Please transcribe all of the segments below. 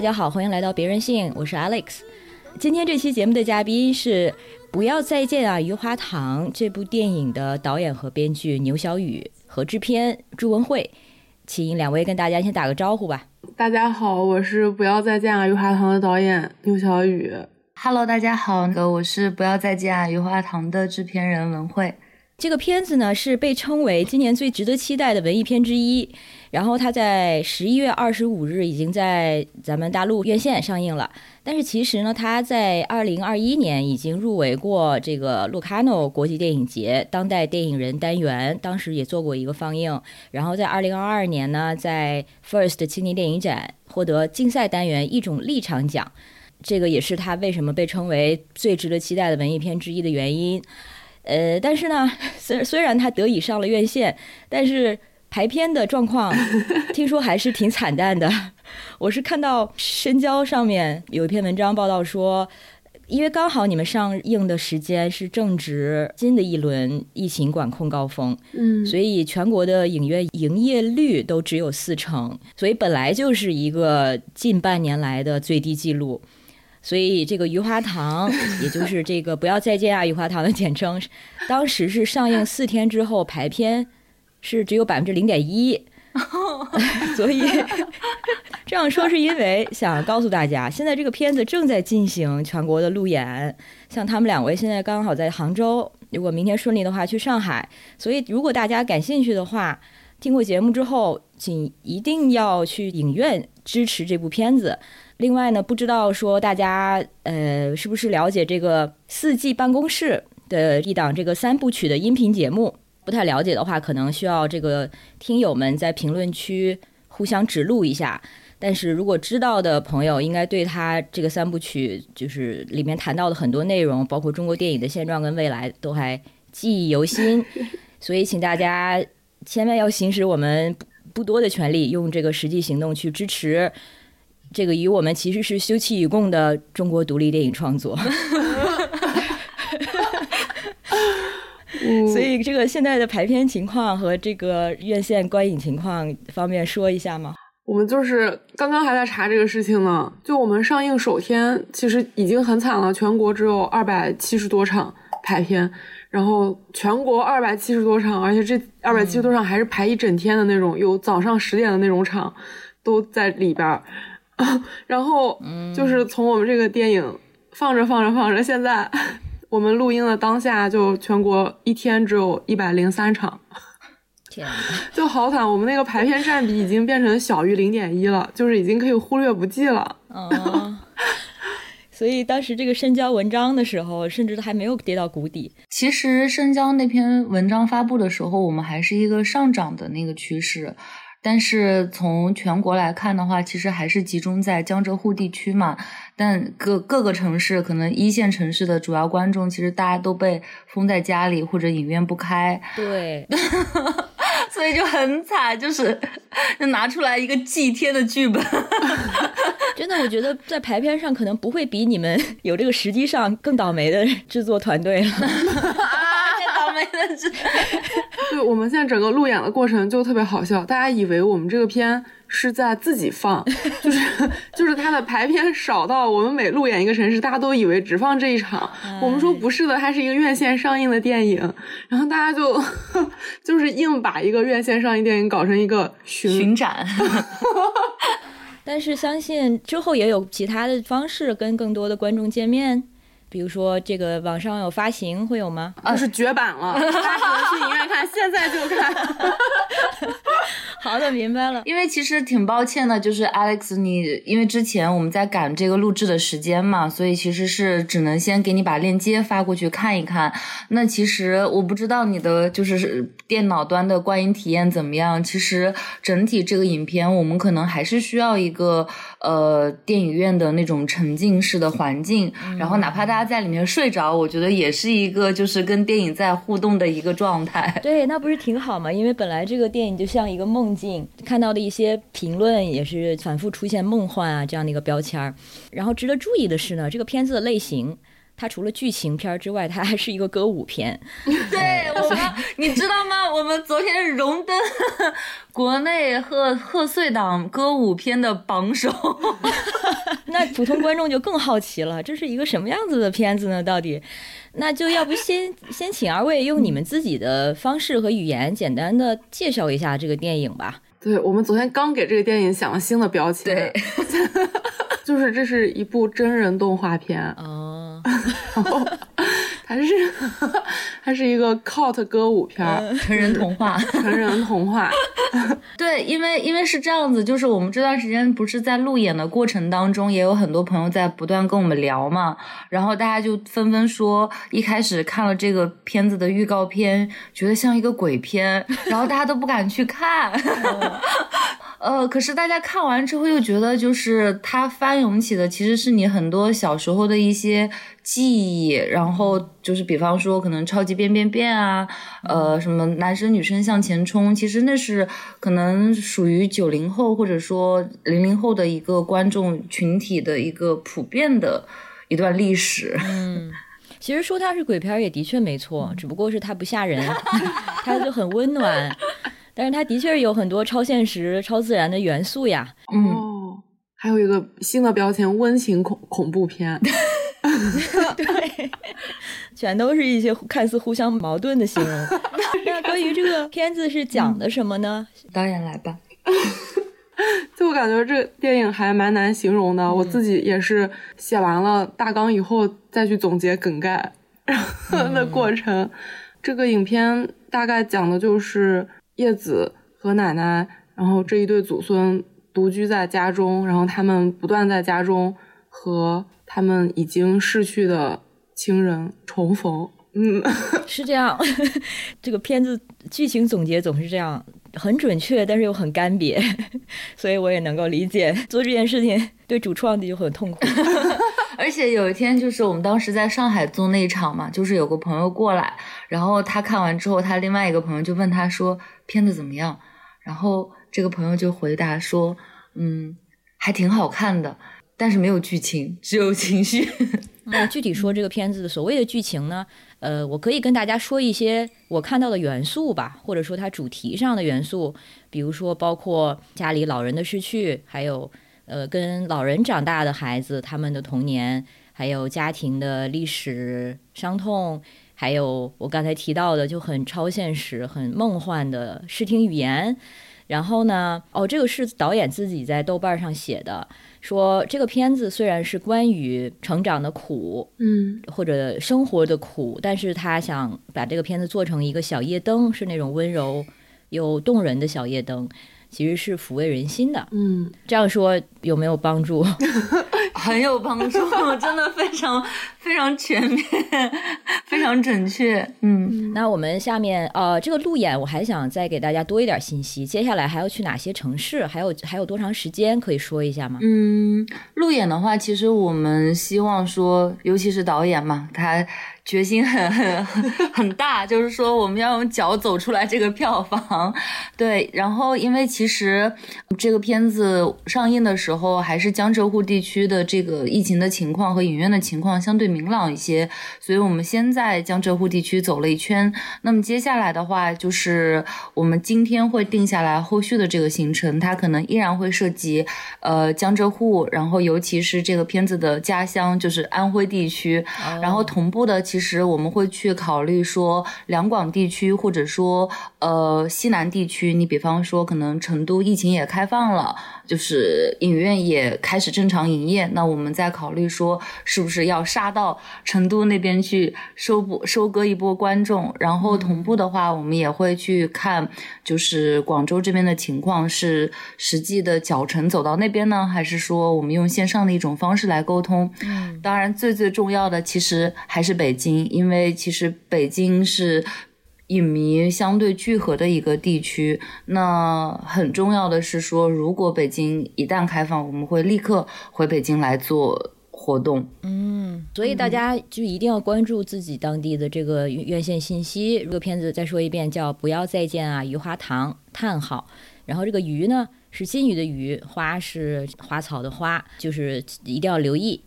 大家好，欢迎来到别人性，我是 Alex。今天这期节目的嘉宾是《不要再见啊，余花堂》这部电影的导演和编剧牛小雨和制片朱文慧，请两位跟大家先打个招呼吧。大家好，我是《不要再见啊，余花堂》的导演牛小雨。Hello，大家好，那个我是《不要再见啊，余花堂》的制片人文慧。这个片子呢是被称为今年最值得期待的文艺片之一，然后它在十一月二十五日已经在咱们大陆院线上映了。但是其实呢，它在二零二一年已经入围过这个洛卡诺国际电影节当代电影人单元，当时也做过一个放映。然后在二零二二年呢，在 First 青年电影展获得竞赛单元一种立场奖，这个也是它为什么被称为最值得期待的文艺片之一的原因。呃，但是呢，虽虽然它得以上了院线，但是排片的状况听说还是挺惨淡的。我是看到深交上面有一篇文章报道说，因为刚好你们上映的时间是正值新的一轮疫情管控高峰，嗯，所以全国的影院营业率都只有四成，所以本来就是一个近半年来的最低记录。所以这个余华堂，也就是这个“不要再见啊，余华堂”的简称，当时是上映四天之后排片是只有百分之零点一，所以这样说是因为想告诉大家，现在这个片子正在进行全国的路演，像他们两位现在刚好在杭州，如果明天顺利的话去上海，所以如果大家感兴趣的话，听过节目之后，请一定要去影院支持这部片子。另外呢，不知道说大家呃是不是了解这个四季办公室的一档这个三部曲的音频节目？不太了解的话，可能需要这个听友们在评论区互相指路一下。但是如果知道的朋友，应该对他这个三部曲就是里面谈到的很多内容，包括中国电影的现状跟未来，都还记忆犹新。所以，请大家千万要行使我们不多的权利，用这个实际行动去支持。这个与我们其实是休戚与共的中国独立电影创作，所以这个现在的排片情况和这个院线观影情况方便说一下吗？我们就是刚刚还在查这个事情呢。就我们上映首天，其实已经很惨了，全国只有二百七十多场排片，然后全国二百七十多场，而且这二百七十多场还是排一整天的那种，有早上十点的那种场都在里边。然后就是从我们这个电影放着放着放着，现在我们录音的当下，就全国一天只有一百零三场，天，就好惨。我们那个排片占比已经变成小于零点一了，就是已经可以忽略不计了。嗯，所以当时这个深交文章的时候，甚至还没有跌到谷底。其实深交那篇文章发布的时候，我们还是一个上涨的那个趋势。但是从全国来看的话，其实还是集中在江浙沪地区嘛。但各各个城市，可能一线城市的主要观众，其实大家都被封在家里或者影院不开。对，所以就很惨，就是就拿出来一个祭天的剧本。真的，我觉得在排片上可能不会比你们有这个时机上更倒霉的制作团队了。对，我们现在整个路演的过程就特别好笑，大家以为我们这个片是在自己放，就是就是它的排片少到我们每路演一个城市，大家都以为只放这一场。我们说不是的，它是一个院线上映的电影，然后大家就 就是硬把一个院线上映电影搞成一个巡巡展。但是相信之后也有其他的方式跟更多的观众见面。比如说，这个网上有发行会有吗？啊，是绝版了，大家只能去影院看，现在就看。好的，明白了。因为其实挺抱歉的，就是 Alex，你因为之前我们在赶这个录制的时间嘛，所以其实是只能先给你把链接发过去看一看。那其实我不知道你的就是电脑端的观影体验怎么样。其实整体这个影片，我们可能还是需要一个呃电影院的那种沉浸式的环境，然后哪怕大家在里面睡着，我觉得也是一个就是跟电影在互动的一个状态。对，那不是挺好吗？因为本来这个电影就像一个梦境，看到的一些评论也是反复出现“梦幻”啊这样的一个标签儿。然后值得注意的是呢，这个片子的类型。它除了剧情片之外，它还是一个歌舞片。对我们，你知道吗？我们昨天荣登 国内贺贺岁档歌舞片的榜首。那普通观众就更好奇了，这是一个什么样子的片子呢？到底？那就要不先先请二位用你们自己的方式和语言，简单的介绍一下这个电影吧。对我们昨天刚给这个电影想了新的标签。对。就是这是一部真人动画片哦，然 后它是 它是一个 cult 歌舞片，成人童话，成人童话。对，因为因为是这样子，就是我们这段时间不是在路演的过程当中，也有很多朋友在不断跟我们聊嘛，然后大家就纷纷说，一开始看了这个片子的预告片，觉得像一个鬼片，然后大家都不敢去看。呃，可是大家看完之后又觉得，就是它翻涌起的其实是你很多小时候的一些记忆，然后就是比方说可能超级变变变啊，呃，什么男生女生向前冲，其实那是可能属于九零后或者说零零后的一个观众群体的一个普遍的一段历史。嗯，其实说它是鬼片也的确没错，只不过是它不吓人，它就很温暖。但是它的确有很多超现实、超自然的元素呀。哦，还有一个新的标签——温情恐恐怖片。对，全都是一些看似互相矛盾的形容。那关于这个片子是讲的什么呢？导演来吧。就我感觉这电影还蛮难形容的。我自己也是写完了大纲以后再去总结梗概的过程。这个影片大概讲的就是。叶子和奶奶，然后这一对祖孙独居在家中，然后他们不断在家中和他们已经逝去的亲人重逢。嗯，是这样。这个片子剧情总结总是这样，很准确，但是又很干瘪，所以我也能够理解做这件事情对主创的就很痛苦。而且有一天，就是我们当时在上海做那一场嘛，就是有个朋友过来，然后他看完之后，他另外一个朋友就问他说。片子怎么样？然后这个朋友就回答说：“嗯，还挺好看的，但是没有剧情，只有情绪。”那具体说这个片子的所谓的剧情呢？呃，我可以跟大家说一些我看到的元素吧，或者说它主题上的元素，比如说包括家里老人的逝去，还有呃跟老人长大的孩子他们的童年，还有家庭的历史伤痛。还有我刚才提到的就很超现实、很梦幻的视听语言，然后呢，哦，这个是导演自己在豆瓣上写的，说这个片子虽然是关于成长的苦，嗯，或者生活的苦，但是他想把这个片子做成一个小夜灯，是那种温柔又动人的小夜灯。其实是抚慰人心的，嗯，这样说有没有帮助？很有帮助，真的非常 非常全面，非常准确。嗯，那我们下面呃，这个路演我还想再给大家多一点信息，接下来还要去哪些城市？还有还有多长时间？可以说一下吗？嗯，路演的话，其实我们希望说，尤其是导演嘛，他。决心很很 很大，就是说我们要用脚走出来这个票房，对。然后因为其实这个片子上映的时候，还是江浙沪地区的这个疫情的情况和影院的情况相对明朗一些，所以我们先在江浙沪地区走了一圈。那么接下来的话，就是我们今天会定下来后续的这个行程，它可能依然会涉及呃江浙沪，然后尤其是这个片子的家乡就是安徽地区，然后同步的其实。其实我们会去考虑说，两广地区或者说呃西南地区，你比方说可能成都疫情也开放了，就是影院也开始正常营业，那我们再考虑说是不是要杀到到成都那边去收播收割一波观众，然后同步的话，我们也会去看，就是广州这边的情况是实际的脚程走到那边呢，还是说我们用线上的一种方式来沟通？嗯，当然最最重要的其实还是北京，因为其实北京是。影迷相对聚合的一个地区，那很重要的是说，如果北京一旦开放，我们会立刻回北京来做活动。嗯，所以大家就一定要关注自己当地的这个院线信息。这个片子再说一遍，叫《不要再见啊，鱼花堂》叹号。然后这个鱼呢是金鱼的鱼，花是花草的花，就是一定要留意。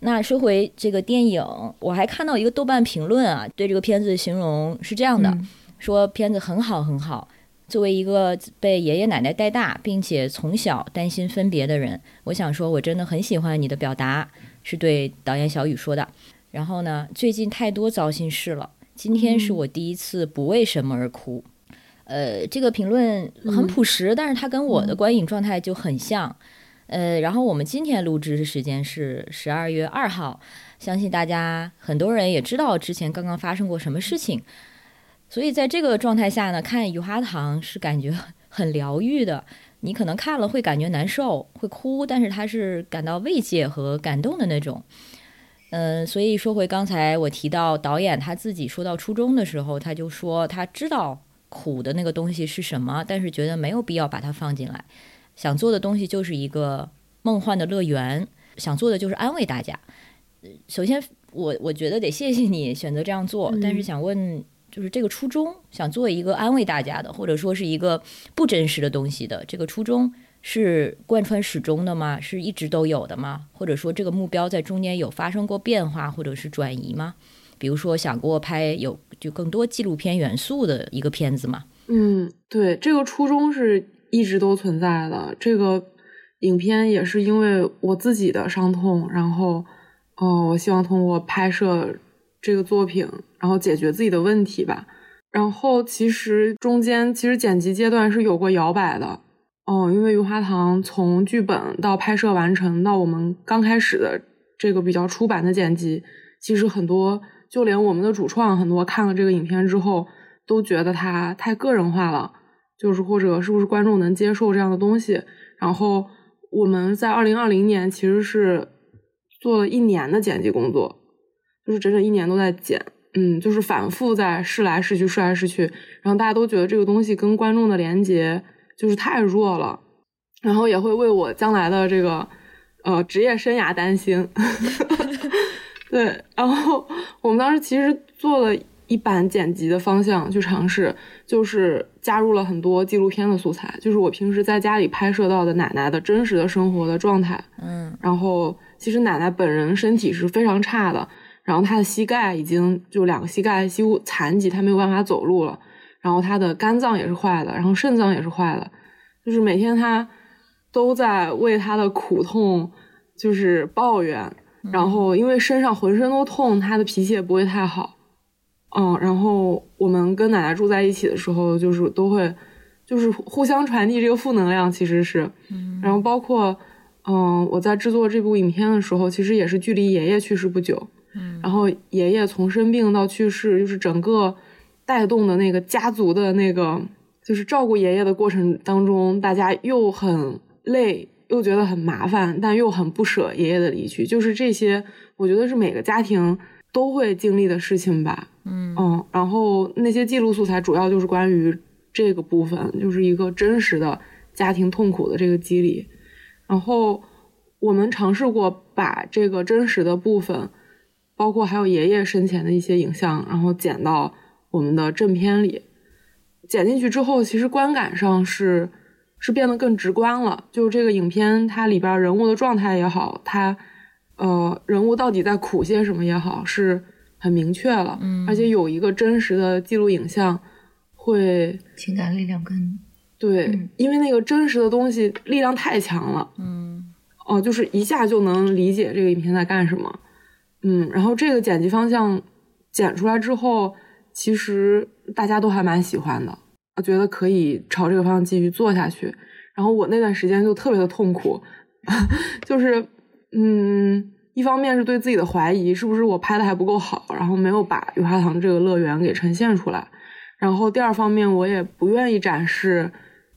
那说回这个电影，我还看到一个豆瓣评论啊，对这个片子形容是这样的：说片子很好很好。作为一个被爷爷奶奶带大，并且从小担心分别的人，我想说，我真的很喜欢你的表达，是对导演小雨说的。然后呢，最近太多糟心事了，今天是我第一次不为什么而哭。呃，这个评论很朴实，但是它跟我的观影状态就很像。呃，然后我们今天录制的时间是十二月二号，相信大家很多人也知道之前刚刚发生过什么事情，所以在这个状态下呢，看《雨花糖》是感觉很疗愈的。你可能看了会感觉难受，会哭，但是他是感到慰藉和感动的那种。嗯，所以说回刚才我提到导演他自己说到初中的时候，他就说他知道苦的那个东西是什么，但是觉得没有必要把它放进来。想做的东西就是一个梦幻的乐园，想做的就是安慰大家。首先，我我觉得得谢谢你选择这样做，但是想问，就是这个初衷，想做一个安慰大家的，或者说是一个不真实的东西的，这个初衷是贯穿始终的吗？是一直都有的吗？或者说这个目标在中间有发生过变化或者是转移吗？比如说想过拍有就更多纪录片元素的一个片子吗？嗯，对，这个初衷是。一直都存在的这个影片也是因为我自己的伤痛，然后，哦，我希望通过拍摄这个作品，然后解决自己的问题吧。然后其实中间其实剪辑阶段是有过摇摆的，哦，因为《余花堂》从剧本到拍摄完成到我们刚开始的这个比较出版的剪辑，其实很多就连我们的主创很多看了这个影片之后都觉得它太个人化了。就是或者是不是观众能接受这样的东西？然后我们在二零二零年其实是做了一年的剪辑工作，就是整整一年都在剪，嗯，就是反复在试来试去，试来试去。然后大家都觉得这个东西跟观众的连接就是太弱了，然后也会为我将来的这个呃职业生涯担心。对，然后我们当时其实做了。一版剪辑的方向去尝试，就是加入了很多纪录片的素材，就是我平时在家里拍摄到的奶奶的真实的生活的状态。嗯，然后其实奶奶本人身体是非常差的，然后她的膝盖已经就两个膝盖几乎残疾，她没有办法走路了。然后她的肝脏也是坏的，然后肾脏也是坏的，就是每天她都在为她的苦痛就是抱怨，然后因为身上浑身都痛，她的脾气也不会太好。嗯，然后我们跟奶奶住在一起的时候，就是都会，就是互相传递这个负能量，其实是，然后包括，嗯，我在制作这部影片的时候，其实也是距离爷爷去世不久，嗯，然后爷爷从生病到去世，就是整个带动的那个家族的那个，就是照顾爷爷的过程当中，大家又很累，又觉得很麻烦，但又很不舍爷爷的离去，就是这些，我觉得是每个家庭。都会经历的事情吧，嗯嗯，然后那些记录素材主要就是关于这个部分，就是一个真实的家庭痛苦的这个机理。然后我们尝试过把这个真实的部分，包括还有爷爷生前的一些影像，然后剪到我们的正片里。剪进去之后，其实观感上是是变得更直观了。就是这个影片它里边人物的状态也好，它。呃，人物到底在苦些什么也好，是很明确了，嗯，而且有一个真实的记录影像，会情感力量更对，因为那个真实的东西力量太强了，嗯，哦，就是一下就能理解这个影片在干什么，嗯，然后这个剪辑方向剪出来之后，其实大家都还蛮喜欢的，我觉得可以朝这个方向继续做下去。然后我那段时间就特别的痛苦，就是。嗯，一方面是对自己的怀疑，是不是我拍的还不够好，然后没有把雨花堂这个乐园给呈现出来。然后第二方面，我也不愿意展示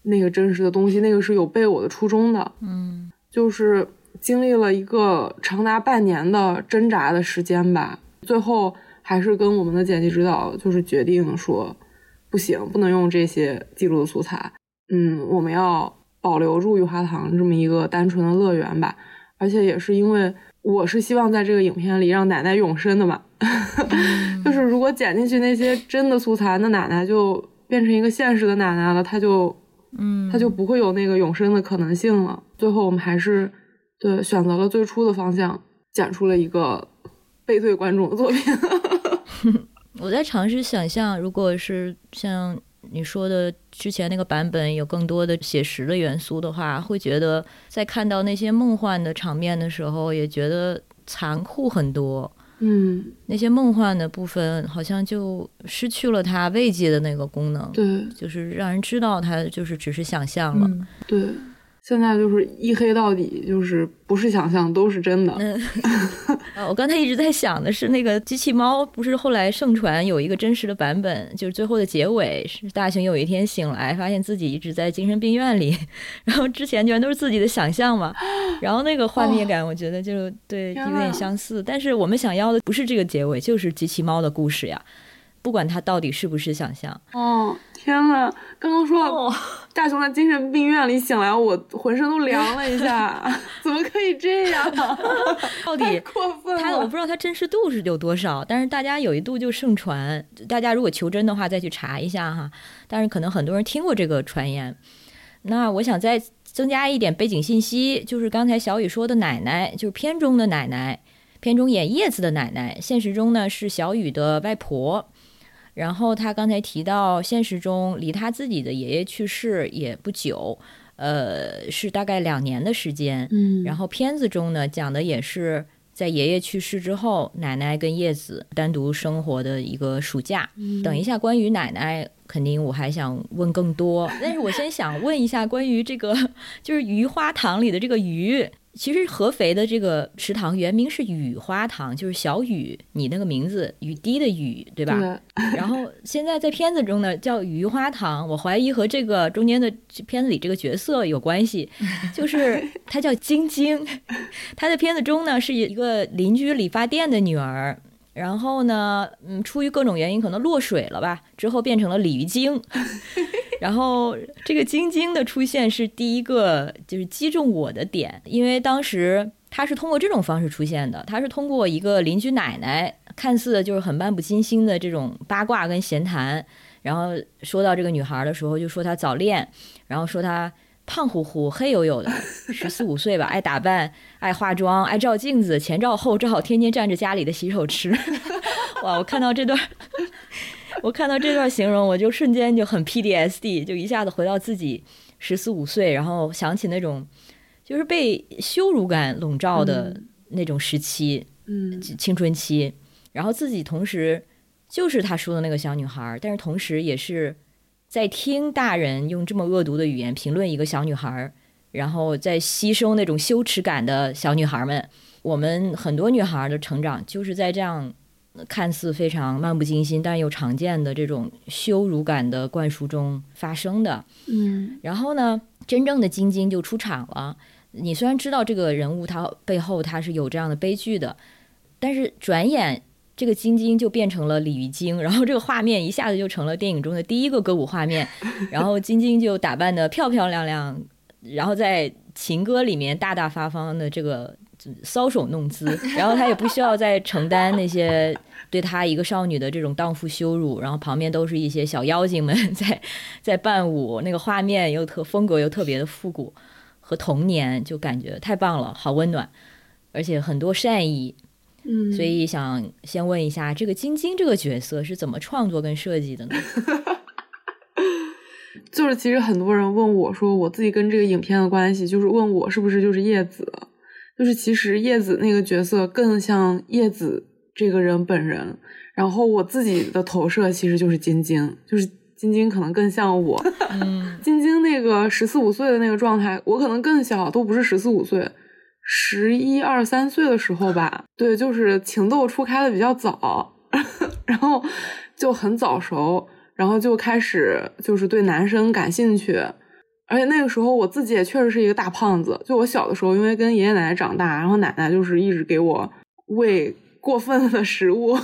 那个真实的东西，那个是有悖我的初衷的。嗯，就是经历了一个长达半年的挣扎的时间吧，最后还是跟我们的剪辑指导就是决定说，不行，不能用这些记录的素材。嗯，我们要保留住雨花堂这么一个单纯的乐园吧。而且也是因为我是希望在这个影片里让奶奶永生的嘛，就是如果剪进去那些真的素材，那奶奶就变成一个现实的奶奶了，她就，嗯，她就不会有那个永生的可能性了。最后我们还是对选择了最初的方向，剪出了一个背对观众的作品。我在尝试想象，如果是像。你说的之前那个版本有更多的写实的元素的话，会觉得在看到那些梦幻的场面的时候，也觉得残酷很多。嗯，那些梦幻的部分好像就失去了它慰藉的那个功能。对，就是让人知道它就是只是想象了。对。现在就是一黑到底，就是不是想象都是真的。嗯，我刚才一直在想的是，那个机器猫不是后来盛传有一个真实的版本，就是最后的结尾是大雄有一天醒来，发现自己一直在精神病院里，然后之前全都是自己的想象嘛。然后那个画面感，我觉得就对有点相似。但是我们想要的不是这个结尾，就是机器猫的故事呀。不管它到底是不是想象。哦，天呐，刚刚说大雄在精神病院里醒来，我浑身都凉了一下。怎么可以这样？到底过分了。他我不知道他真实度是有多少，但是大家有一度就盛传，大家如果求真的话再去查一下哈。但是可能很多人听过这个传言。那我想再增加一点背景信息，就是刚才小雨说的奶奶，就是片中的奶奶，片中演叶子的奶奶，现实中呢是小雨的外婆。然后他刚才提到，现实中离他自己的爷爷去世也不久，呃，是大概两年的时间。嗯，然后片子中呢，讲的也是在爷爷去世之后，奶奶跟叶子单独生活的一个暑假。等一下，关于奶奶，肯定我还想问更多，但是我先想问一下关于这个，就是鱼花塘里的这个鱼。其实合肥的这个池塘原名是雨花塘，就是小雨，你那个名字雨滴的雨，对吧？然后现在在片子中呢叫雨花塘，我怀疑和这个中间的片子里这个角色有关系，就是他叫晶晶，他在片子中呢是一个邻居理发店的女儿。然后呢，嗯，出于各种原因，可能落水了吧，之后变成了鲤鱼精。然后这个晶晶的出现是第一个，就是击中我的点，因为当时他是通过这种方式出现的，他是通过一个邻居奶奶，看似就是很漫不经心的这种八卦跟闲谈，然后说到这个女孩的时候，就说她早恋，然后说她。胖乎乎、黑黝黝的，十四五岁吧，爱打扮、爱化妆、爱照镜子，前照后照，天天占着家里的洗手池。哇！我看到这段，我看到这段形容，我就瞬间就很 PDSD，就一下子回到自己十四五岁，然后想起那种就是被羞辱感笼罩的那种时期，嗯，青春期，然后自己同时就是他说的那个小女孩，但是同时也是。在听大人用这么恶毒的语言评论一个小女孩，然后在吸收那种羞耻感的小女孩们，我们很多女孩的成长就是在这样看似非常漫不经心，但又常见的这种羞辱感的灌输中发生的。嗯，然后呢，真正的晶晶就出场了。你虽然知道这个人物他背后他是有这样的悲剧的，但是转眼。这个晶晶就变成了鲤鱼精，然后这个画面一下子就成了电影中的第一个歌舞画面，然后晶晶就打扮的漂漂亮亮，然后在情歌里面大大方方的这个搔首弄姿，然后她也不需要再承担那些对她一个少女的这种荡妇羞辱，然后旁边都是一些小妖精们在在伴舞，那个画面又特风格又特别的复古和童年，就感觉太棒了，好温暖，而且很多善意。嗯，所以想先问一下，这个晶晶这个角色是怎么创作跟设计的呢？就是其实很多人问我说，我自己跟这个影片的关系，就是问我是不是就是叶子？就是其实叶子那个角色更像叶子这个人本人，然后我自己的投射其实就是晶晶，就是晶晶可能更像我。嗯，晶晶那个十四五岁的那个状态，我可能更小，都不是十四五岁。十一二三岁的时候吧，对，就是情窦初开的比较早，然后就很早熟，然后就开始就是对男生感兴趣，而且那个时候我自己也确实是一个大胖子，就我小的时候因为跟爷爷奶奶长大，然后奶奶就是一直给我喂过分的食物，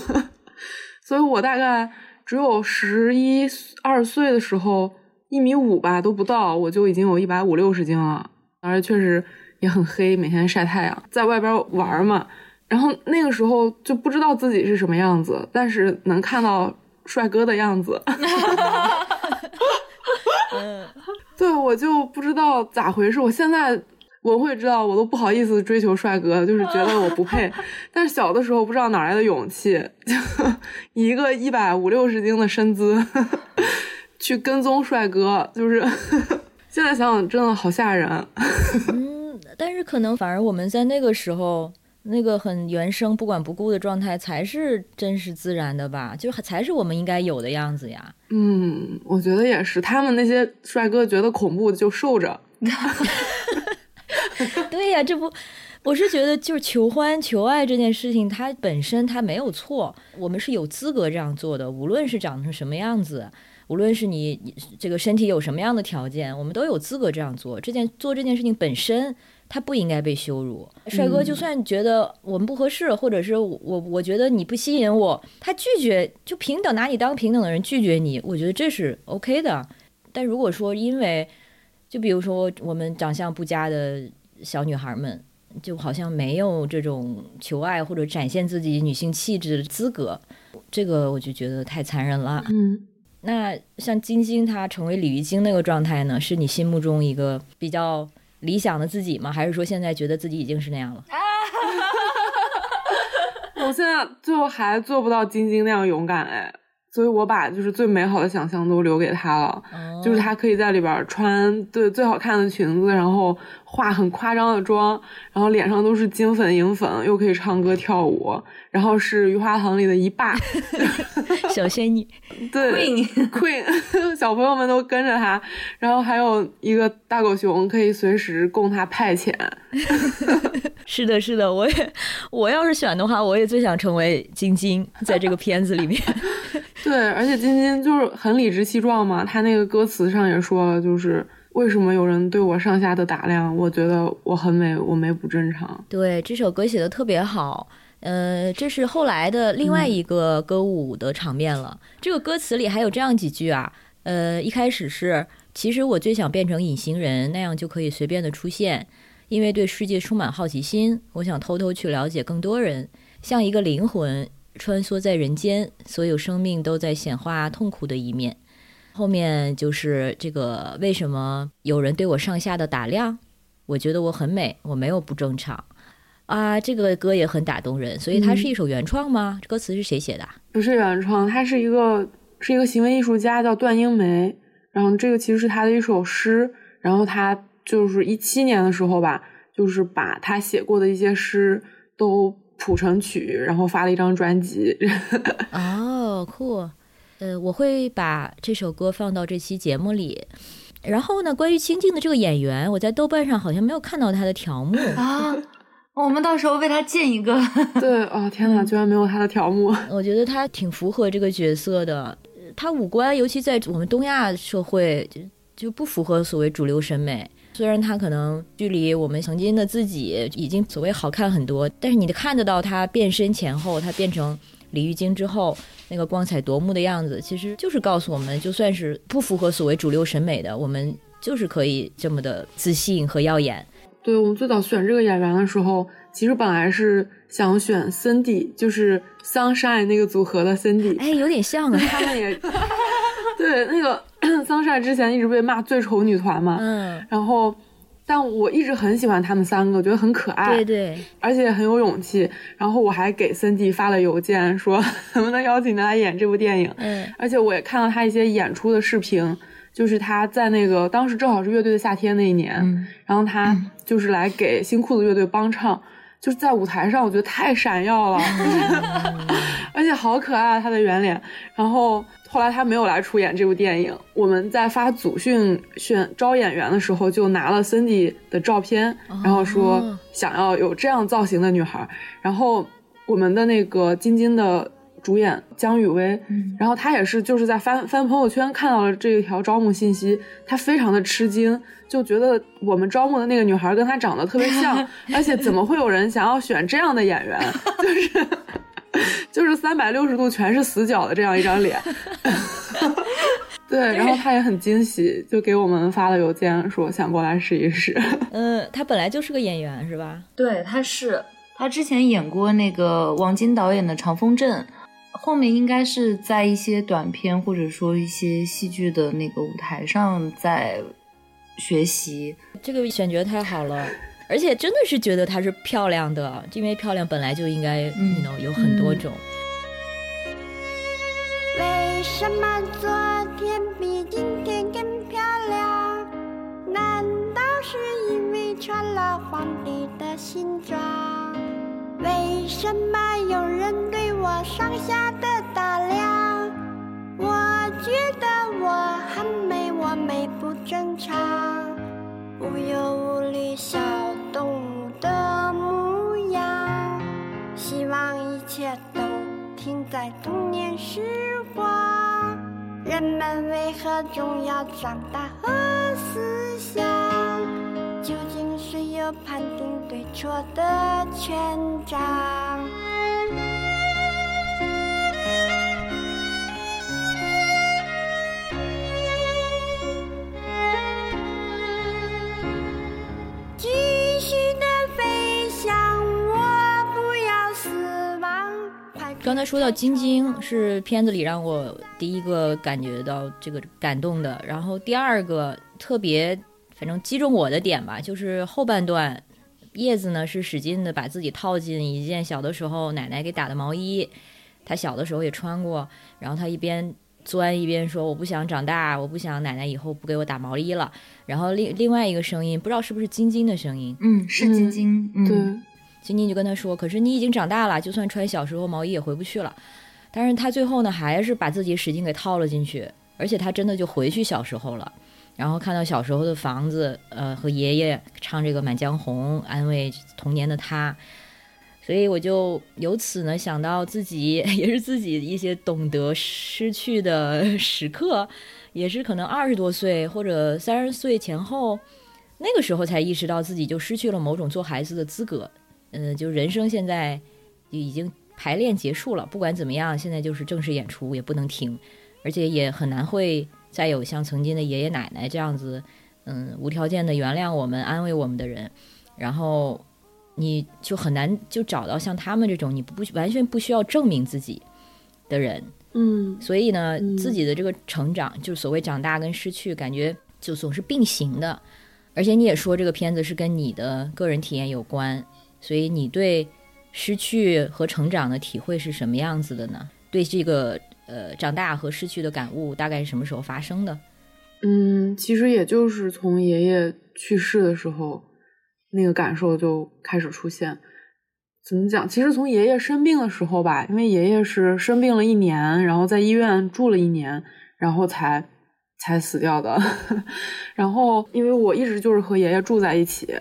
所以我大概只有十一二岁的时候。一米五吧都不到，我就已经有一百五六十斤了，而且确实也很黑，每天晒太阳，在外边玩嘛。然后那个时候就不知道自己是什么样子，但是能看到帅哥的样子。对，我就不知道咋回事。我现在我会知道，我都不好意思追求帅哥，就是觉得我不配。但是小的时候不知道哪来的勇气，就一个一百五六十斤的身姿。去跟踪帅哥，就是现在想想真的好吓人。嗯，但是可能反而我们在那个时候那个很原生、不管不顾的状态才是真实自然的吧？就才是我们应该有的样子呀。嗯，我觉得也是。他们那些帅哥觉得恐怖就受着。对呀，这不，我是觉得就是求欢求爱这件事情，它本身它没有错，我们是有资格这样做的，无论是长成什么样子。无论是你这个身体有什么样的条件，我们都有资格这样做。这件做这件事情本身，它不应该被羞辱。帅哥，就算觉得我们不合适，或者是我我觉得你不吸引我，他拒绝就平等拿你当平等的人拒绝你，我觉得这是 OK 的。但如果说因为，就比如说我们长相不佳的小女孩们，就好像没有这种求爱或者展现自己女性气质的资格，这个我就觉得太残忍了。嗯。那像晶晶她成为鲤鱼精那个状态呢，是你心目中一个比较理想的自己吗？还是说现在觉得自己已经是那样了？我现在最后还做不到晶晶那样勇敢哎。所以我把就是最美好的想象都留给他了，就是他可以在里边穿对最好看的裙子，然后化很夸张的妆，然后脸上都是金粉银粉，又可以唱歌跳舞，然后是余华堂里的一霸 小仙女，对 queen，小朋友们都跟着他，然后还有一个大狗熊可以随时供他派遣。是的，是的，我也我要是选的话，我也最想成为晶晶，在这个片子里面。对，而且晶晶就是很理直气壮嘛，他那个歌词上也说了，就是为什么有人对我上下的打量，我觉得我很美，我美不正常。对，这首歌写的特别好，呃，这是后来的另外一个歌舞的场面了。这个歌词里还有这样几句啊，呃，一开始是，其实我最想变成隐形人，那样就可以随便的出现，因为对世界充满好奇心，我想偷偷去了解更多人，像一个灵魂。穿梭在人间，所有生命都在显化痛苦的一面。后面就是这个，为什么有人对我上下的打量？我觉得我很美，我没有不正常啊。这个歌也很打动人，所以它是一首原创吗？歌词是谁写的？不是原创，它是一个是一个行为艺术家叫段英梅。然后这个其实是他的一首诗，然后他就是一七年的时候吧，就是把他写过的一些诗都。谱成曲，然后发了一张专辑。哦，酷！呃，我会把这首歌放到这期节目里。然后呢，关于清静的这个演员，我在豆瓣上好像没有看到他的条目啊。我们到时候为他建一个。对，哦，天哪，居然没有他的条目。我觉得他挺符合这个角色的。他五官，尤其在我们东亚社会，就就不符合所谓主流审美。虽然他可能距离我们曾经的自己已经所谓好看很多，但是你看得到他变身前后，他变成鲤鱼精之后那个光彩夺目的样子，其实就是告诉我们，就算是不符合所谓主流审美的，我们就是可以这么的自信和耀眼。对我们最早选这个演员的时候，其实本来是想选 Cindy，就是 Sunshine 那个组合的 Cindy，哎，有点像啊，他们也对那个。桑晒之前一直被骂最丑女团嘛，嗯，然后，但我一直很喜欢他们三个，觉得很可爱，对对，而且很有勇气。然后我还给森迪发了邮件，说 能不能邀请他来演这部电影。嗯，而且我也看到他一些演出的视频，就是他在那个当时正好是乐队的夏天那一年，然后他就是来给新裤子乐队帮唱，就是在舞台上，我觉得太闪耀了，而且好可爱她的圆脸。然后后来她没有来出演这部电影，我们在发组训选招演员的时候，就拿了 Cindy 的照片，然后说想要有这样造型的女孩。然后我们的那个晶晶的。主演姜雨薇，然后他也是就是在翻翻朋友圈看到了这一条招募信息，他非常的吃惊，就觉得我们招募的那个女孩跟他长得特别像，而且怎么会有人想要选这样的演员？就是就是三百六十度全是死角的这样一张脸，对，然后他也很惊喜，就给我们发了邮件说想过来试一试。嗯，他本来就是个演员是吧？对，他是他之前演过那个王晶导演的《长风镇》。后面应该是在一些短片或者说一些戏剧的那个舞台上在学习，这个选角太好了，而且真的是觉得她是漂亮的，因为漂亮本来就应该，know 有很多种。为什么昨天比今天更漂亮？难道是因为穿了皇帝的新装？为什么有人对我上下的打量？我觉得我很美，我美不正常，无忧无虑小动物的模样。希望一切都停在童年时光。人们为何总要长大和思想？究竟谁有判定对错的权杖？刚才说到晶晶是片子里让我第一个感觉到这个感动的，然后第二个特别。反正击中我的点吧，就是后半段，叶子呢是使劲的把自己套进一件小的时候奶奶给打的毛衣，他小的时候也穿过，然后他一边钻一边说：“我不想长大，我不想奶奶以后不给我打毛衣了。”然后另另外一个声音，不知道是不是晶晶的声音，嗯，是晶晶，对，晶晶就跟他说：“可是你已经长大了，就算穿小时候毛衣也回不去了。”但是他最后呢，还是把自己使劲给套了进去，而且他真的就回去小时候了。然后看到小时候的房子，呃，和爷爷唱这个《满江红》，安慰童年的他，所以我就由此呢想到自己也是自己一些懂得失去的时刻，也是可能二十多岁或者三十岁前后，那个时候才意识到自己就失去了某种做孩子的资格。嗯，就人生现在已经排练结束了，不管怎么样，现在就是正式演出也不能停，而且也很难会。再有像曾经的爷爷奶奶这样子，嗯，无条件的原谅我们、安慰我们的人，然后你就很难就找到像他们这种你不完全不需要证明自己的人，嗯，所以呢，自己的这个成长，就是所谓长大跟失去，感觉就总是并行的。而且你也说这个片子是跟你的个人体验有关，所以你对失去和成长的体会是什么样子的呢？对这个。呃，长大和失去的感悟大概是什么时候发生的？嗯，其实也就是从爷爷去世的时候，那个感受就开始出现。怎么讲？其实从爷爷生病的时候吧，因为爷爷是生病了一年，然后在医院住了一年，然后才才死掉的。然后，因为我一直就是和爷爷住在一起，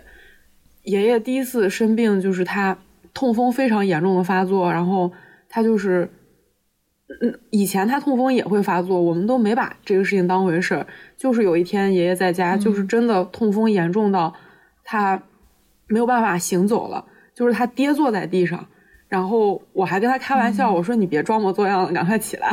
爷爷第一次生病就是他痛风非常严重的发作，然后他就是。嗯，以前他痛风也会发作，我们都没把这个事情当回事儿。就是有一天爷爷在家，就是真的痛风严重到他没有办法行走了，就是他跌坐在地上。然后我还跟他开玩笑，我说你别装模作样了，赶快起来。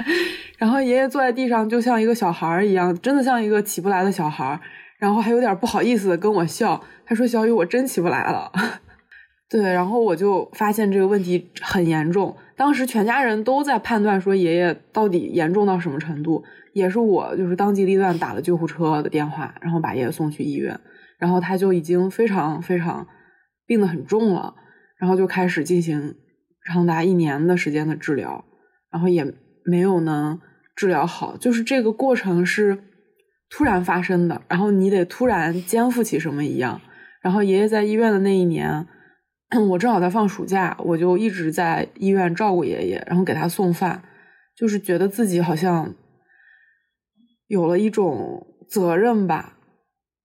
然后爷爷坐在地上，就像一个小孩儿一样，真的像一个起不来的小孩儿。然后还有点不好意思的跟我笑，他说：“小雨，我真起不来了。”对，然后我就发现这个问题很严重。当时全家人都在判断说爷爷到底严重到什么程度，也是我就是当机立断打了救护车的电话，然后把爷爷送去医院，然后他就已经非常非常病得很重了，然后就开始进行长达一年的时间的治疗，然后也没有能治疗好，就是这个过程是突然发生的，然后你得突然肩负起什么一样，然后爷爷在医院的那一年。我正好在放暑假，我就一直在医院照顾爷爷，然后给他送饭，就是觉得自己好像有了一种责任吧。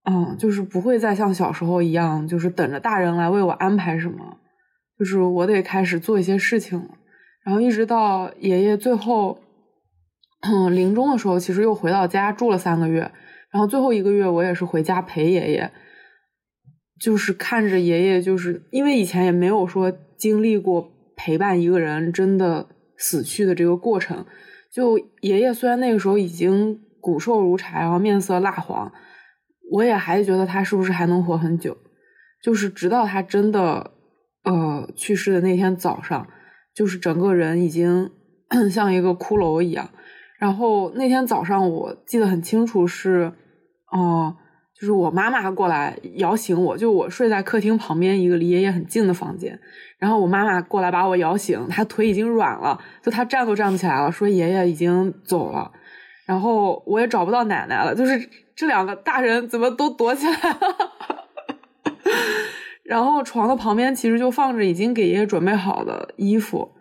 嗯，就是不会再像小时候一样，就是等着大人来为我安排什么，就是我得开始做一些事情了。然后一直到爷爷最后，嗯，临终的时候，其实又回到家住了三个月。然后最后一个月，我也是回家陪爷爷，就是看着爷爷，就是因为以前也没有说经历过陪伴一个人真的死去的这个过程。就爷爷虽然那个时候已经骨瘦如柴，然后面色蜡黄。我也还觉得他是不是还能活很久，就是直到他真的呃去世的那天早上，就是整个人已经 像一个骷髅一样。然后那天早上我记得很清楚，是哦，就是我妈妈过来摇醒我，就我睡在客厅旁边一个离爷爷很近的房间，然后我妈妈过来把我摇醒，她腿已经软了，就她站都站不起来了，说爷爷已经走了。然后我也找不到奶奶了，就是这两个大人怎么都躲起来了。然后床的旁边其实就放着已经给爷爷准备好的衣服，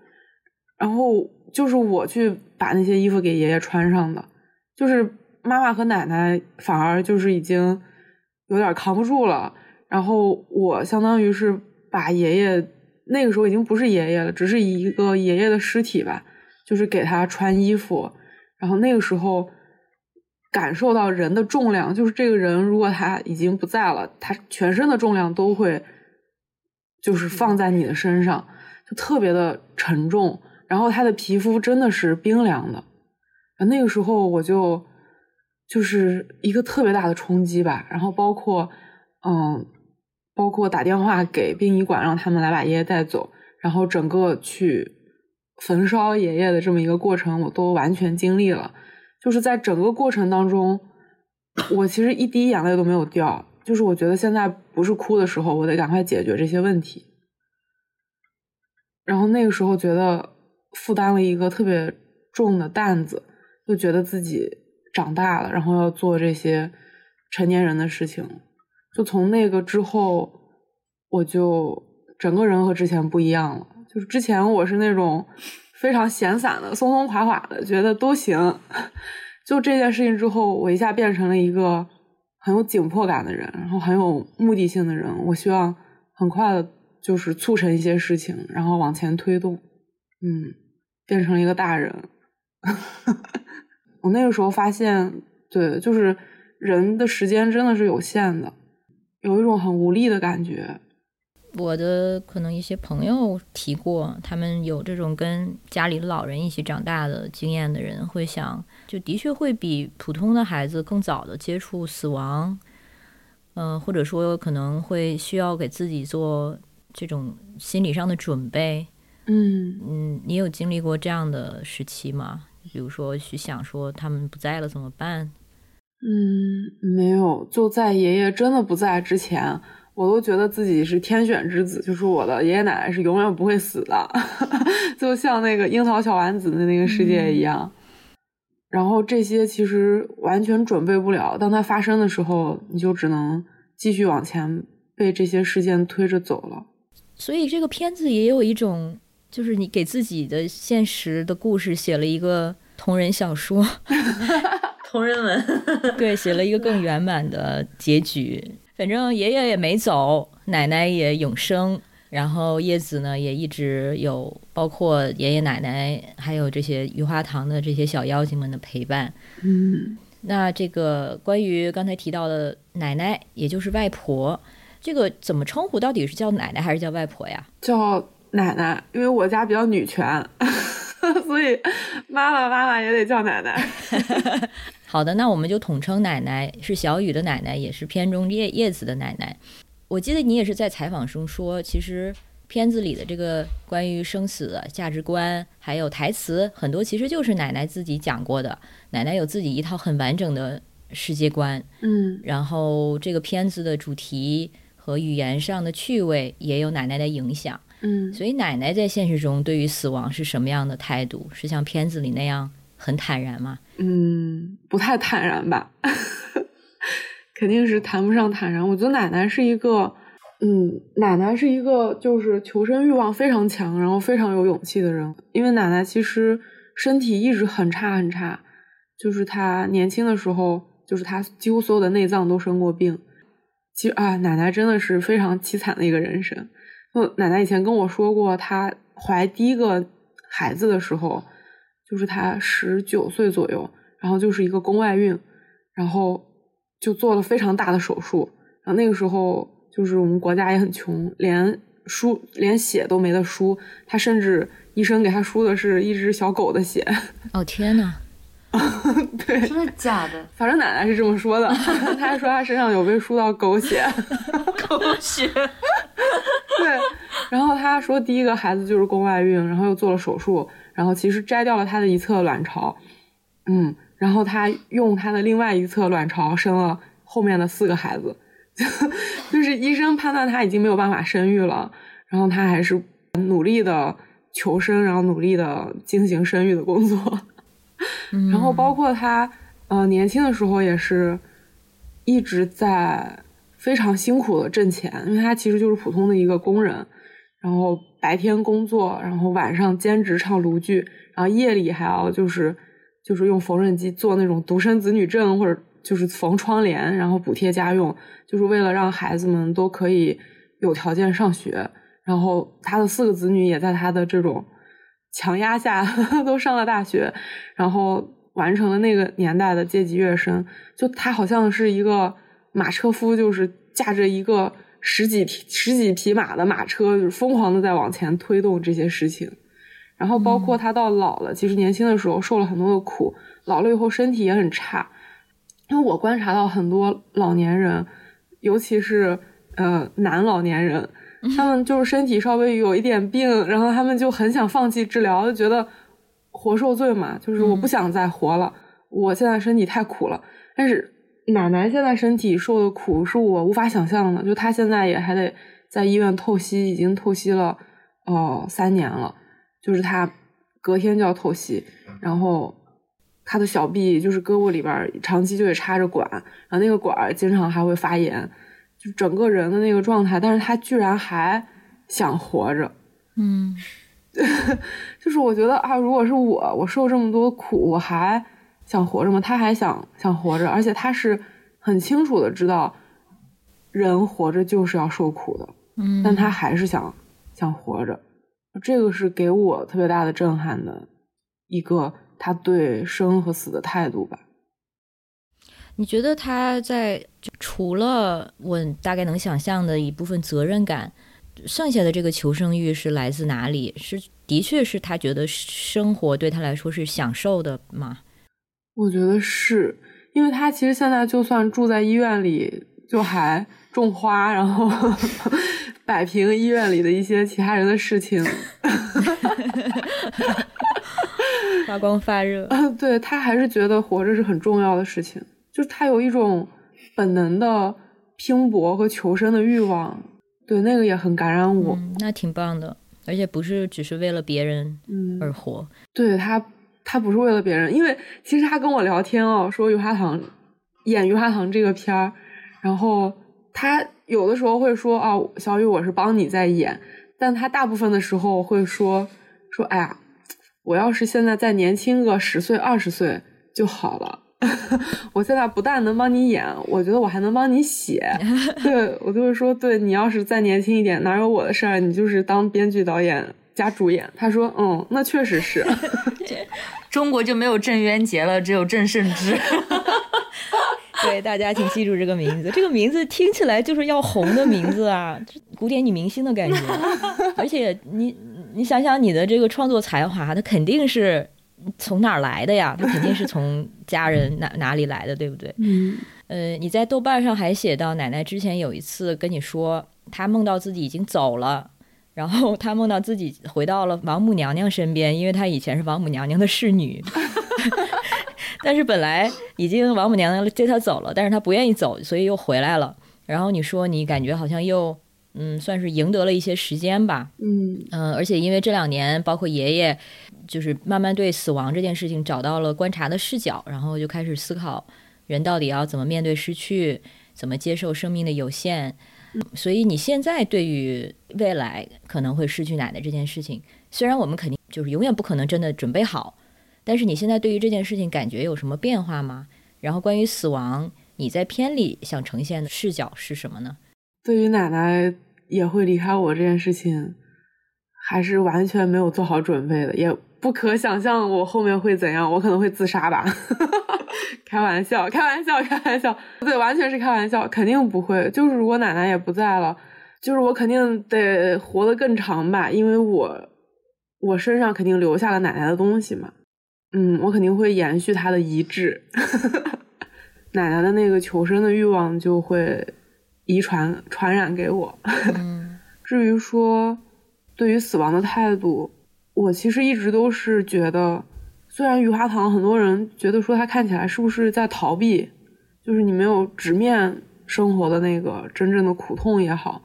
然后就是我去把那些衣服给爷爷穿上的。就是妈妈和奶奶反而就是已经有点扛不住了，然后我相当于是把爷爷那个时候已经不是爷爷了，只是一个爷爷的尸体吧，就是给他穿衣服。然后那个时候感受到人的重量，就是这个人如果他已经不在了，他全身的重量都会就是放在你的身上，就特别的沉重。然后他的皮肤真的是冰凉的。那个时候我就就是一个特别大的冲击吧。然后包括嗯，包括打电话给殡仪馆让他们来把爷爷带走，然后整个去。焚烧爷爷的这么一个过程，我都完全经历了。就是在整个过程当中，我其实一滴眼泪都没有掉。就是我觉得现在不是哭的时候，我得赶快解决这些问题。然后那个时候觉得负担了一个特别重的担子，就觉得自己长大了，然后要做这些成年人的事情。就从那个之后，我就整个人和之前不一样了。就是之前我是那种非常闲散的、松松垮垮的，觉得都行。就这件事情之后，我一下变成了一个很有紧迫感的人，然后很有目的性的人。我希望很快的，就是促成一些事情，然后往前推动。嗯，变成了一个大人。我那个时候发现，对，就是人的时间真的是有限的，有一种很无力的感觉。我的可能一些朋友提过，他们有这种跟家里老人一起长大的经验的人，会想，就的确会比普通的孩子更早的接触死亡，嗯，或者说可能会需要给自己做这种心理上的准备，嗯嗯，你有经历过这样的时期吗？比如说去想说他们不在了怎么办？嗯，没有，就在爷爷真的不在之前。我都觉得自己是天选之子，就是我的爷爷奶奶是永远不会死的，就像那个樱桃小丸子的那个世界一样。然后这些其实完全准备不了，当它发生的时候，你就只能继续往前，被这些事件推着走了。所以这个片子也有一种，就是你给自己的现实的故事写了一个同人小说，同人文，对，写了一个更圆满的结局。反正爷爷也没走，奶奶也永生，然后叶子呢也一直有，包括爷爷奶奶还有这些余花堂的这些小妖精们的陪伴。嗯，那这个关于刚才提到的奶奶，也就是外婆，这个怎么称呼？到底是叫奶奶还是叫外婆呀？叫奶奶，因为我家比较女权，所以妈妈妈妈也得叫奶奶。好的，那我们就统称奶奶是小雨的奶奶，也是片中叶叶子的奶奶。我记得你也是在采访中说，其实片子里的这个关于生死、价值观，还有台词，很多其实就是奶奶自己讲过的。奶奶有自己一套很完整的世界观，嗯，然后这个片子的主题和语言上的趣味也有奶奶的影响，嗯，所以奶奶在现实中对于死亡是什么样的态度？是像片子里那样很坦然吗？嗯，不太坦然吧，肯定是谈不上坦然。我觉得奶奶是一个嗯，奶奶是一个就是求生欲望非常强，然后非常有勇气的人。因为奶奶其实身体一直很差很差，就是她年轻的时候，就是她几乎所有的内脏都生过病。其实啊，奶奶真的是非常凄惨的一个人生。就奶奶以前跟我说过，她怀第一个孩子的时候，就是她十九岁左右，然后就是一个宫外孕，然后就做了非常大的手术。然后那个时候。就是我们国家也很穷，连输连血都没得输，他甚至医生给他输的是一只小狗的血。哦天呐，对，真的假的？反正奶奶是这么说的，她还说她身上有被输到狗血。狗血。对，然后她说第一个孩子就是宫外孕，然后又做了手术，然后其实摘掉了她的一侧卵巢，嗯，然后她用她的另外一侧卵巢生了后面的四个孩子。就是医生判断她已经没有办法生育了，然后她还是努力的求生，然后努力的进行生育的工作。然后包括他，呃，年轻的时候也是一直在非常辛苦的挣钱，因为他其实就是普通的一个工人，然后白天工作，然后晚上兼职唱炉剧，然后夜里还要就是就是用缝纫机做那种独生子女证或者。就是缝窗帘，然后补贴家用，就是为了让孩子们都可以有条件上学。然后他的四个子女也在他的这种强压下 都上了大学，然后完成了那个年代的阶级跃升。就他好像是一个马车夫，就是驾着一个十几十几匹马的马车，就是疯狂的在往前推动这些事情。然后包括他到老了，其实年轻的时候受了很多的苦，老了以后身体也很差。因为我观察到很多老年人，尤其是呃男老年人，他们就是身体稍微有一点病，然后他们就很想放弃治疗，就觉得活受罪嘛，就是我不想再活了，我现在身体太苦了。但是奶奶现在身体受的苦是我无法想象的，就她现在也还得在医院透析，已经透析了哦三年了，就是她隔天就要透析，然后。他的小臂就是胳膊里边长期就得插着管，然后那个管经常还会发炎，就整个人的那个状态。但是他居然还想活着，嗯，就是我觉得啊，如果是我，我受这么多苦，我还想活着吗？他还想想活着，而且他是很清楚的知道，人活着就是要受苦的，嗯，但他还是想想活着，这个是给我特别大的震撼的一个。他对生和死的态度吧？你觉得他在除了我大概能想象的一部分责任感，剩下的这个求生欲是来自哪里？是的确是他觉得生活对他来说是享受的吗？我觉得是，因为他其实现在就算住在医院里，就还种花，然后 摆平医院里的一些其他人的事情。发光发热，对他还是觉得活着是很重要的事情，就是他有一种本能的拼搏和求生的欲望，对那个也很感染我。那挺棒的，而且不是只是为了别人而活。对他，他不是为了别人，因为其实他跟我聊天哦，说《余华堂》演《余华堂》这个片儿，然后他有的时候会说啊，小雨，我是帮你在演，但他大部分的时候会说说，哎呀。我要是现在再年轻个十岁二十岁就好了。我现在不但能帮你演，我觉得我还能帮你写。对我就会说，对你要是再年轻一点，哪有我的事儿？你就是当编剧、导演加主演。他说，嗯，那确实是。中国就没有郑渊洁了，只有郑胜之。对，大家请记住这个名字。这个名字听起来就是要红的名字啊，古典女明星的感觉。而且你。你想想你的这个创作才华，他肯定是从哪儿来的呀？他肯定是从家人 哪哪里来的，对不对？嗯。呃，你在豆瓣上还写到，奶奶之前有一次跟你说，她梦到自己已经走了，然后她梦到自己回到了王母娘娘身边，因为她以前是王母娘娘的侍女，但是本来已经王母娘娘接她走了，但是她不愿意走，所以又回来了。然后你说你感觉好像又。嗯，算是赢得了一些时间吧。嗯嗯，而且因为这两年，包括爷爷，就是慢慢对死亡这件事情找到了观察的视角，然后就开始思考人到底要怎么面对失去，怎么接受生命的有限。所以你现在对于未来可能会失去奶奶这件事情，虽然我们肯定就是永远不可能真的准备好，但是你现在对于这件事情感觉有什么变化吗？然后关于死亡，你在片里想呈现的视角是什么呢？对于奶奶也会离开我这件事情，还是完全没有做好准备的，也不可想象我后面会怎样，我可能会自杀吧。开玩笑，开玩笑，开玩笑，对，完全是开玩笑，肯定不会。就是如果奶奶也不在了，就是我肯定得活得更长吧，因为我我身上肯定留下了奶奶的东西嘛。嗯，我肯定会延续她的遗志，奶奶的那个求生的欲望就会遗传传染给我。至于说对于死亡的态度，我其实一直都是觉得。虽然余华堂很多人觉得说他看起来是不是在逃避，就是你没有直面生活的那个真正的苦痛也好，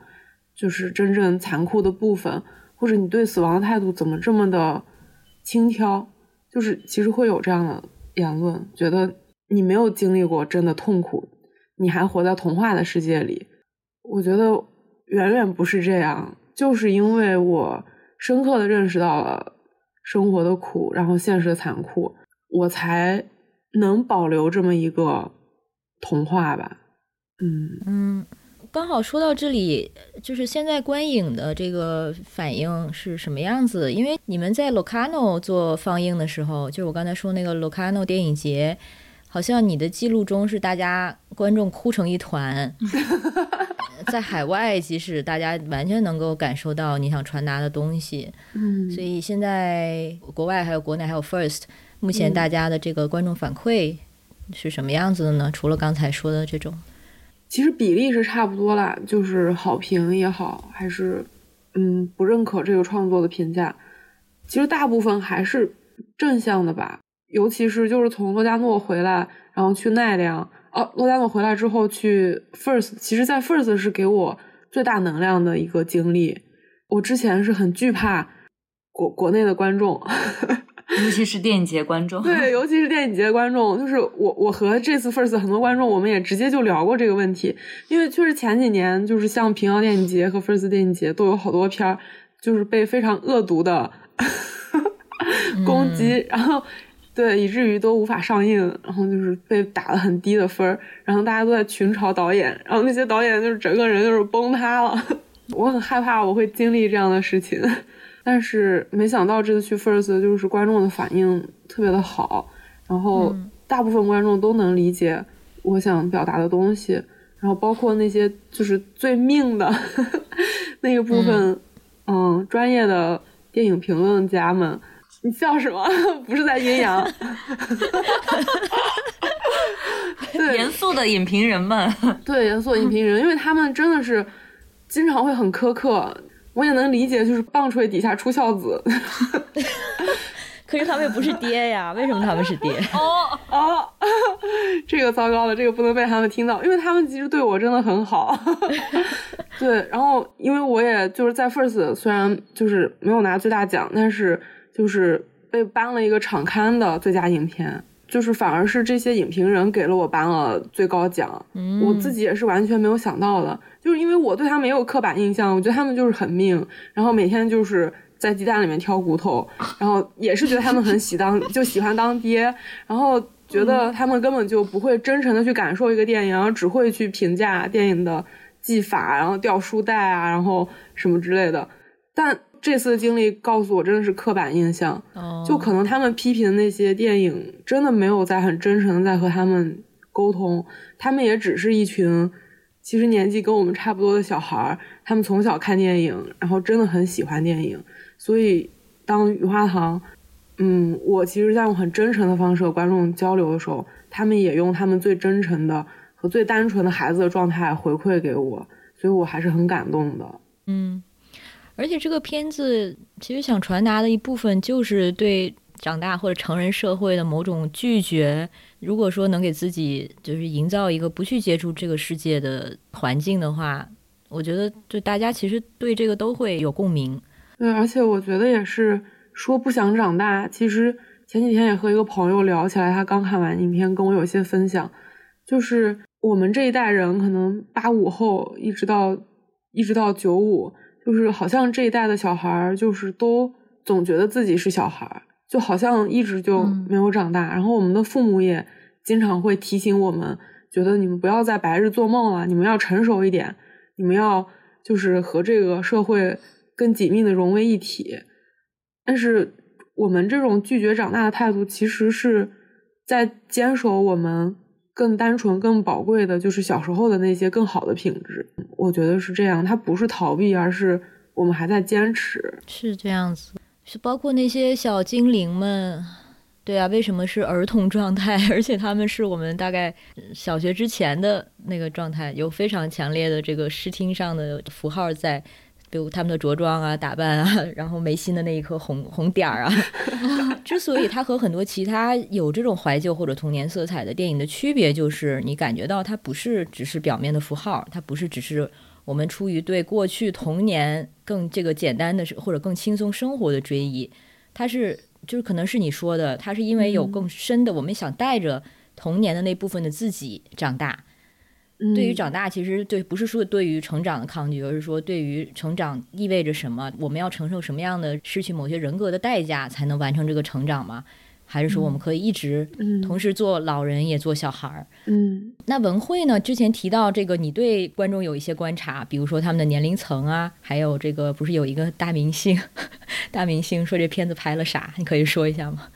就是真正残酷的部分，或者你对死亡的态度怎么这么的轻佻，就是其实会有这样的言论，觉得你没有经历过真的痛苦，你还活在童话的世界里。我觉得远远不是这样，就是因为我深刻的认识到了。生活的苦，然后现实的残酷，我才能保留这么一个童话吧。嗯嗯，刚好说到这里，就是现在观影的这个反应是什么样子？因为你们在 Locano 做放映的时候，就是我刚才说那个 Locano 电影节，好像你的记录中是大家观众哭成一团。在海外，即使大家完全能够感受到你想传达的东西，嗯，所以现在国外还有国内还有 First，目前大家的这个观众反馈是什么样子的呢？除了刚才说的这种，其实比例是差不多啦，就是好评也好，还是嗯不认可这个创作的评价，其实大部分还是正向的吧，尤其是就是从洛迦诺回来，然后去奈良。哦，洛迦诺回来之后去 First，其实，在 First 是给我最大能量的一个经历。我之前是很惧怕国国内的观众，尤其是电影节观众。对，尤其是电影节观众，就是我，我和这次 First 很多观众，我们也直接就聊过这个问题。因为确实前几年，就是像平遥电影节和 First 电影节都有好多片儿，就是被非常恶毒的 攻击，然后。对，以至于都无法上映，然后就是被打了很低的分儿，然后大家都在群嘲导演，然后那些导演就是整个人就是崩塌了。我很害怕我会经历这样的事情，但是没想到这次去 First 就是观众的反应特别的好，然后大部分观众都能理解我想表达的东西，然后包括那些就是最命的 那个部分，嗯，专业的电影评论家们。你笑什么？不是在阴阳。对，严肃的影评人们。对，严肃的影评人，因为他们真的是经常会很苛刻。我也能理解，就是棒槌底下出孝子。可是他们也不是爹呀？为什么他们是爹？哦哦，这个糟糕了，这个不能被他们听到，因为他们其实对我真的很好。对，然后因为我也就是在 First，虽然就是没有拿最大奖，但是。就是被颁了一个场刊的最佳影片，就是反而是这些影评人给了我颁了最高奖，我自己也是完全没有想到的，就是因为我对他没有刻板印象，我觉得他们就是很命，然后每天就是在鸡蛋里面挑骨头，然后也是觉得他们很喜当 就喜欢当爹，然后觉得他们根本就不会真诚的去感受一个电影，然后只会去评价电影的技法，然后掉书袋啊，然后什么之类的，但。这次的经历告诉我，真的是刻板印象。就可能他们批评的那些电影，真的没有在很真诚的在和他们沟通。他们也只是一群其实年纪跟我们差不多的小孩儿，他们从小看电影，然后真的很喜欢电影。所以当雨花堂，嗯，我其实在用很真诚的方式和观众交流的时候，他们也用他们最真诚的和最单纯的孩子的状态回馈给我，所以我还是很感动的。嗯。而且这个片子其实想传达的一部分，就是对长大或者成人社会的某种拒绝。如果说能给自己就是营造一个不去接触这个世界的环境的话，我觉得就大家其实对这个都会有共鸣。对，而且我觉得也是说不想长大。其实前几天也和一个朋友聊起来，他刚看完影片，跟我有一些分享，就是我们这一代人，可能八五后一直到。一直到九五，就是好像这一代的小孩儿，就是都总觉得自己是小孩儿，就好像一直就没有长大。然后我们的父母也经常会提醒我们，觉得你们不要再白日做梦了，你们要成熟一点，你们要就是和这个社会更紧密的融为一体。但是我们这种拒绝长大的态度，其实是在坚守我们。更单纯、更宝贵的就是小时候的那些更好的品质，我觉得是这样。它不是逃避，而是我们还在坚持。是这样子，是包括那些小精灵们，对啊，为什么是儿童状态？而且他们是我们大概小学之前的那个状态，有非常强烈的这个视听上的符号在。比如他们的着装啊、打扮啊，然后眉心的那一颗红红点儿啊，之所以它和很多其他有这种怀旧或者童年色彩的电影的区别，就是你感觉到它不是只是表面的符号，它不是只是我们出于对过去童年更这个简单的或者更轻松生活的追忆，它是就是可能是你说的，它是因为有更深的，我们想带着童年的那部分的自己长大。对于长大，其实对不是说对于成长的抗拒，而是说对于成长意味着什么，我们要承受什么样的失去某些人格的代价，才能完成这个成长吗？还是说我们可以一直同时做老人也做小孩儿？嗯，那文慧呢？之前提到这个，你对观众有一些观察，比如说他们的年龄层啊，还有这个不是有一个大明星，大明星说这片子拍了啥？你可以说一下吗？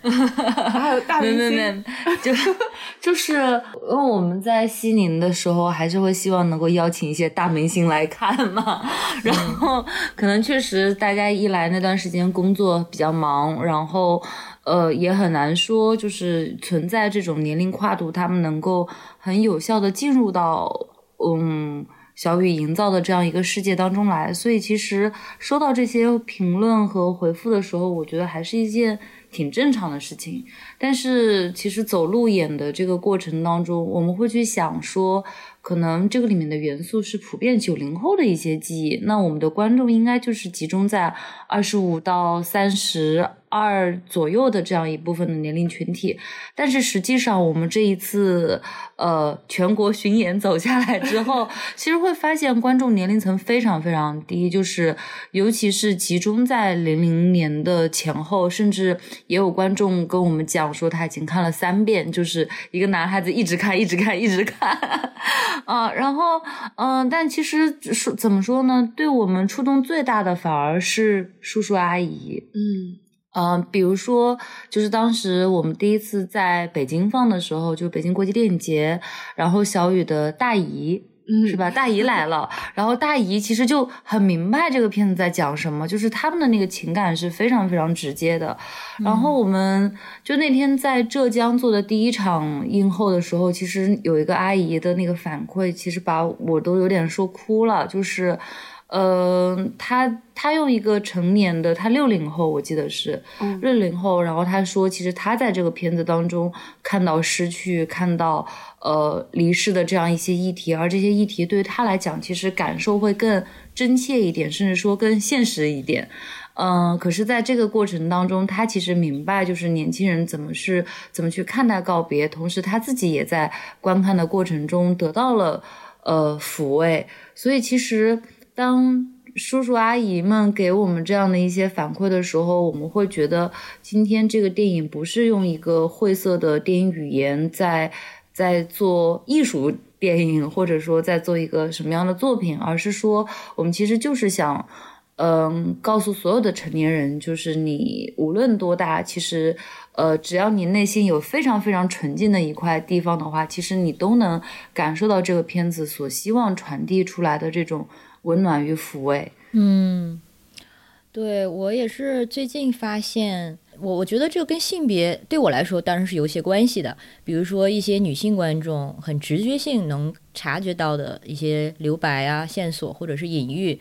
还有大明星，就 就是因为我们在西宁的时候，还是会希望能够邀请一些大明星来看嘛。然后可能确实大家一来那段时间工作比较忙，然后。呃，也很难说，就是存在这种年龄跨度，他们能够很有效的进入到嗯小雨营造的这样一个世界当中来。所以，其实收到这些评论和回复的时候，我觉得还是一件挺正常的事情。但是，其实走路演的这个过程当中，我们会去想说，可能这个里面的元素是普遍九零后的一些记忆，那我们的观众应该就是集中在二十五到三十。二左右的这样一部分的年龄群体，但是实际上我们这一次呃全国巡演走下来之后，其实会发现观众年龄层非常非常低，就是尤其是集中在零零年的前后，甚至也有观众跟我们讲说他已经看了三遍，就是一个男孩子一直看一直看一直看啊，然后嗯，但其实说怎么说呢？对我们触动最大的反而是叔叔阿姨，嗯。嗯，比如说，就是当时我们第一次在北京放的时候，就北京国际电影节，然后小雨的大姨，嗯，是吧？大姨来了，然后大姨其实就很明白这个片子在讲什么，就是他们的那个情感是非常非常直接的。然后我们就那天在浙江做的第一场映后的时候，其实有一个阿姨的那个反馈，其实把我都有点说哭了，就是。呃，他他用一个成年的，他六零后，我记得是六零后，然后他说，其实他在这个片子当中看到失去，看到呃离世的这样一些议题，而这些议题对于他来讲，其实感受会更真切一点，甚至说更现实一点。嗯，可是在这个过程当中，他其实明白，就是年轻人怎么是怎么去看待告别，同时他自己也在观看的过程中得到了呃抚慰，所以其实。当叔叔阿姨们给我们这样的一些反馈的时候，我们会觉得今天这个电影不是用一个晦涩的电影语言在在做艺术电影，或者说在做一个什么样的作品，而是说我们其实就是想，嗯，告诉所有的成年人，就是你无论多大，其实，呃，只要你内心有非常非常纯净的一块地方的话，其实你都能感受到这个片子所希望传递出来的这种。温暖与抚慰，嗯，对我也是最近发现，我我觉得这个跟性别对我来说当然是有些关系的。比如说一些女性观众很直觉性能察觉到的一些留白啊、线索或者是隐喻，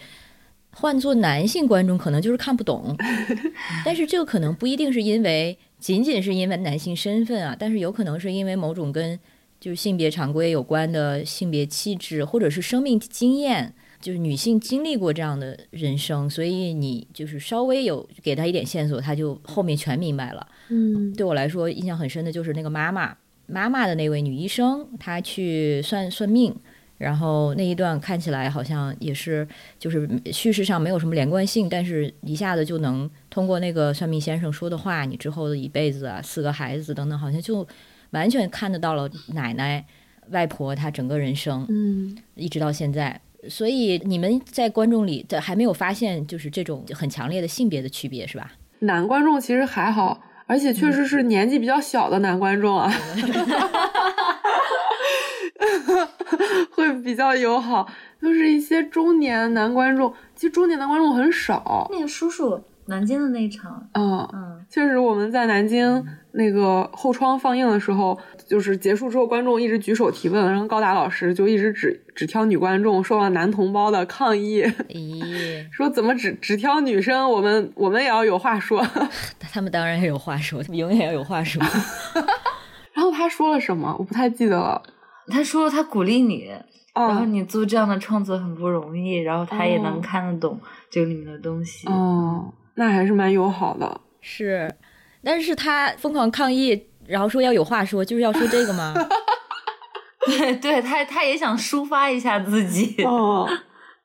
换做男性观众可能就是看不懂。但是这个可能不一定是因为仅仅是因为男性身份啊，但是有可能是因为某种跟就是性别常规有关的性别气质或者是生命经验。就是女性经历过这样的人生，所以你就是稍微有给她一点线索，她就后面全明白了。嗯，对我来说印象很深的就是那个妈妈，妈妈的那位女医生，她去算算命，然后那一段看起来好像也是，就是叙事上没有什么连贯性，但是一下子就能通过那个算命先生说的话，你之后的一辈子啊，四个孩子等等，好像就完全看得到了奶奶、外婆她整个人生，嗯，一直到现在。所以你们在观众里，的还没有发现就是这种很强烈的性别的区别，是吧？男观众其实还好，而且确实是年纪比较小的男观众啊。会比较友好，就是一些中年男观众。其实中年男观众很少。那个叔叔，南京的那一场，嗯嗯，确实我们在南京那个后窗放映的时候，就是结束之后，观众一直举手提问，然后高达老师就一直只只挑女观众，受到男同胞的抗议，咦，说怎么只只挑女生？我们我们也要有话说。他们当然也有话说，他们永远要有话说。然后他说了什么？我不太记得了。他说他鼓励你，然后哦你做这样的创作很不容易，然后他也能哦看得懂这个里面的东西。哦，那还是蛮友好的。是，但是他疯狂抗议，然后说要有话说，就是要说这个吗？对 对，他他也想抒发一下自己。哦，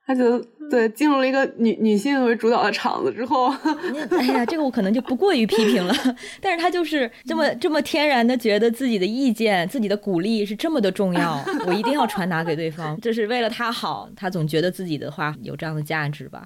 他觉得对进入了一个女女性为主导的场子之后，那哎呀，这个我可能就不过于批评了，但是他就是这么这么天然的觉得自己的意见、自己的鼓励是这么的重要，我一定要传达给对方，这是为了他好，他总觉得自己的话有这样的价值吧。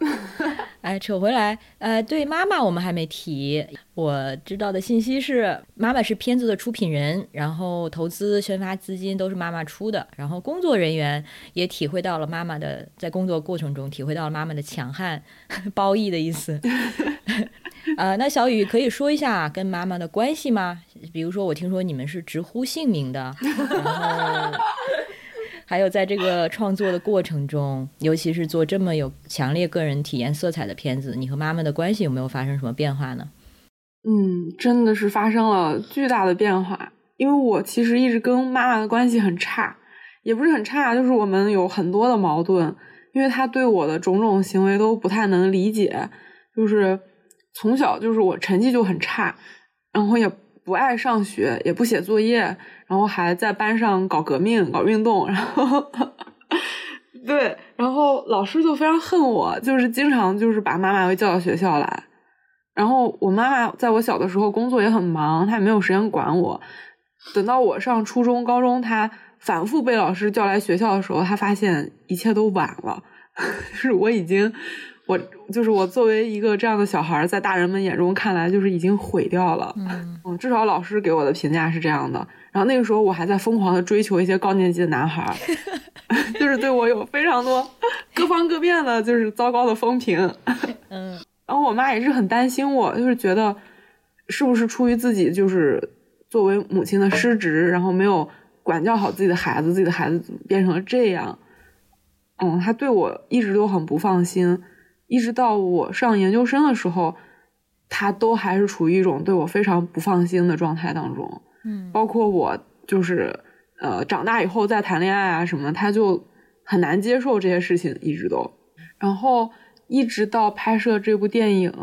哎，扯回来，呃，对妈妈我们还没提，我知道的信息是，妈妈是片子的出品人，然后投资、宣发资金都是妈妈出的，然后工作人员也体会到了妈妈的在工作过程中体会到了妈妈的强悍，褒义的意思。呃，那小雨可以说一下跟妈妈的关系吗？比如说，我听说你们是直呼姓名的，然后还有在这个创作的过程中，尤其是做这么有强烈个人体验色彩的片子，你和妈妈的关系有没有发生什么变化呢？嗯，真的是发生了巨大的变化。因为我其实一直跟妈妈的关系很差，也不是很差，就是我们有很多的矛盾。因为她对我的种种行为都不太能理解，就是从小就是我成绩就很差，然后也不爱上学，也不写作业，然后还在班上搞革命、搞运动，然后对，然后老师就非常恨我，就是经常就是把妈妈会叫到学校来。然后我妈妈在我小的时候工作也很忙，她也没有时间管我。等到我上初中、高中，她反复被老师叫来学校的时候，她发现一切都晚了，就是我已经，我就是我作为一个这样的小孩，在大人们眼中看来就是已经毁掉了。嗯嗯，至少老师给我的评价是这样的。然后那个时候我还在疯狂的追求一些高年级的男孩儿，就是对我有非常多各方各面的，就是糟糕的风评。嗯然后我妈也是很担心我，就是觉得是不是出于自己就是作为母亲的失职，然后没有管教好自己的孩子，自己的孩子变成了这样？嗯，她对我一直都很不放心，一直到我上研究生的时候，他都还是处于一种对我非常不放心的状态当中。嗯包括我就是呃长大以后再谈恋爱啊什么的，他就很难接受这些事情，一直都。然后一直到拍摄这部电影，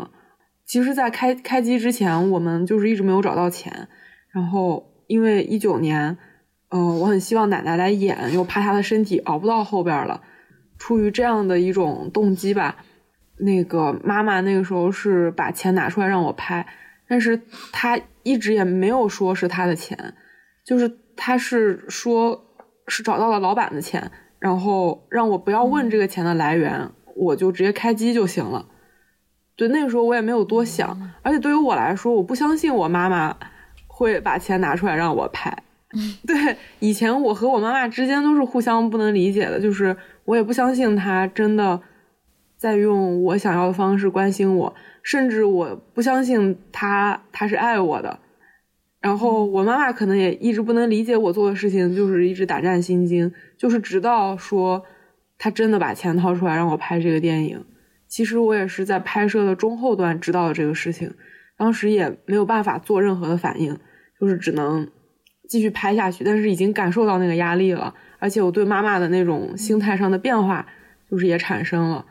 其实，在开开机之前，我们就是一直没有找到钱。然后因为一九年，嗯、我很希望奶奶来演，又怕她的身体熬不到后边了，出于这样的一种动机吧，那个妈妈那个时候是把钱拿出来让我拍，但是她一直也没有说是她的钱，就是她是说是找到了老板的钱，然后让我不要问这个钱的来源，我就直接开机就行了。对，那个时候我也没有多想，而且对于我来说，我不相信我妈妈会把钱拿出来让我拍。对，以前我和我妈妈之间都是互相不能理解的，就是我也不相信她真的在用我想要的方式关心我，甚至我不相信他他是爱我的。然后我妈妈可能也一直不能理解我做的事情，就是一直胆战心惊，就是直到说他真的把钱掏出来让我拍这个电影。其实我也是在拍摄的中后段知道了这个事情，当时也没有办法做任何的反应，就是只能继续拍下去。但是已经感受到那个压力了，而且我对妈妈的那种心态上的变化，就是也产生了。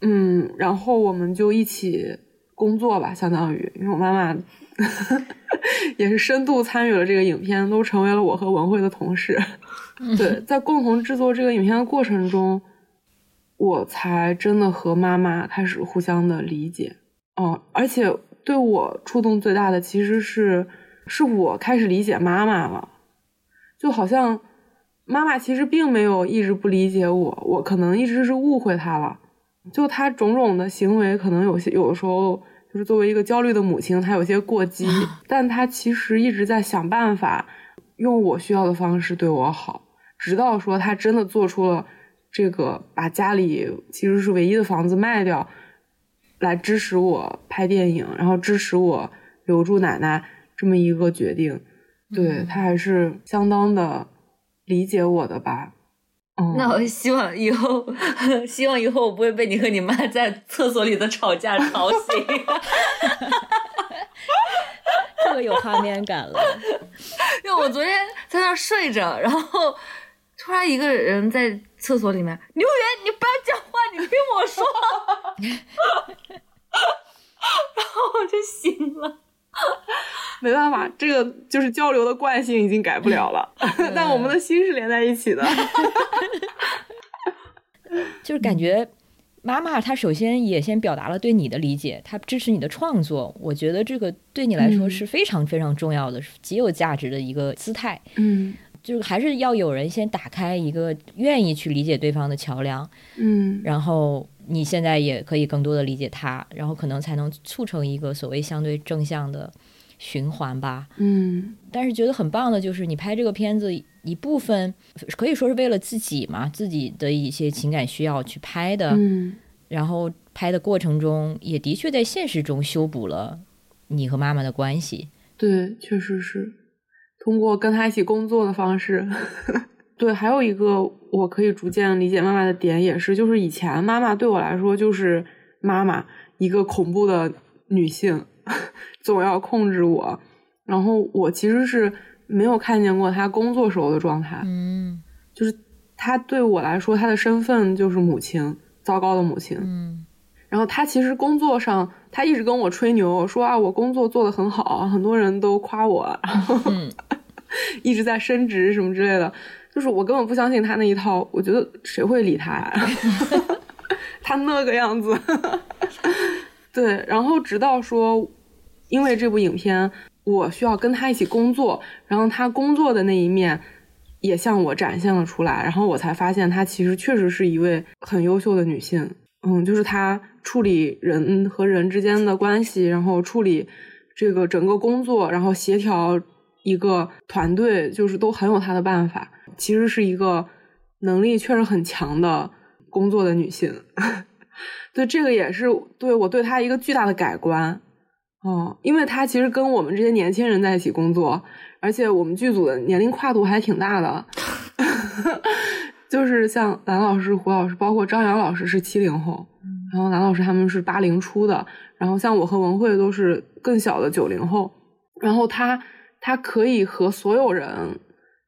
嗯，然后我们就一起工作吧，相当于，因为我妈妈 也是深度参与了这个影片，都成为了我和文慧的同事。对，在共同制作这个影片的过程中，我才真的和妈妈开始互相的理解。哦，而且对我触动最大的其实是，是我开始理解妈妈了，就好像妈妈其实并没有一直不理解我，我可能一直是误会她了。就他种种的行为，可能有些有的时候就是作为一个焦虑的母亲，她有些过激，但她其实一直在想办法用我需要的方式对我好，直到说她真的做出了这个把家里其实是唯一的房子卖掉，来支持我拍电影，然后支持我留住奶奶这么一个决定，对他还是相当的理解我的吧。嗯那我希望以后，希望以后我不会被你和你妈在厕所里的吵架吵醒。这个有画面感了。因为我昨天在那睡着，然后突然一个人在厕所里面，刘源，你不要讲话，你听我说。然后我就醒了。没办法，这个就是交流的惯性已经改不了了，但我们的心是连在一起的。就是感觉妈妈她首先也先表达了对你的理解，她支持你的创作，我觉得这个对你来说是非常非常重要的，极有价值的一个姿态。嗯就是还是要有人先打开一个愿意去理解对方的桥梁，嗯然后你现在也可以更多的理解他，然后可能才能促成一个所谓相对正向的循环吧。嗯但是觉得很棒的就是你拍这个片子一部分可以说是为了自己嘛，自己的一些情感需要去拍的，嗯然后拍的过程中也的确在现实中修补了你和妈妈的关系。对，确实是通过跟他一起工作的方式。对，还有一个我可以逐渐理解妈妈的点，也是就是以前妈妈对我来说就是妈妈，一个恐怖的女性，总要控制我，然后我其实是没有看见过她工作时候的状态，嗯。就是她对我来说，她的身份就是母亲，糟糕的母亲，嗯。然后她其实工作上，她一直跟我吹牛，说啊我工作做得很好，很多人都夸我，然后嗯。一直在升职什么之类的。就是我根本不相信他那一套，我觉得谁会理他呀？他那个样子，对。然后直到说，因为这部影片，我需要跟他一起工作，然后他工作的那一面也向我展现了出来，然后我才发现他其实确实是一位很优秀的女性。嗯，就是他处理人和人之间的关系，然后处理这个整个工作，然后协调一个团队，就是都很有她的办法。其实是一个能力确实很强的工作的女性。对，这个也是对我对她一个巨大的改观。哦，因为她其实跟我们这些年轻人在一起工作，而且我们剧组的年龄跨度还挺大的。就是像蓝老师、胡老师，包括张扬老师是七零后，然后蓝老师他们是八零初的，然后像我和文慧都是更小的九零后，然后他他可以和所有人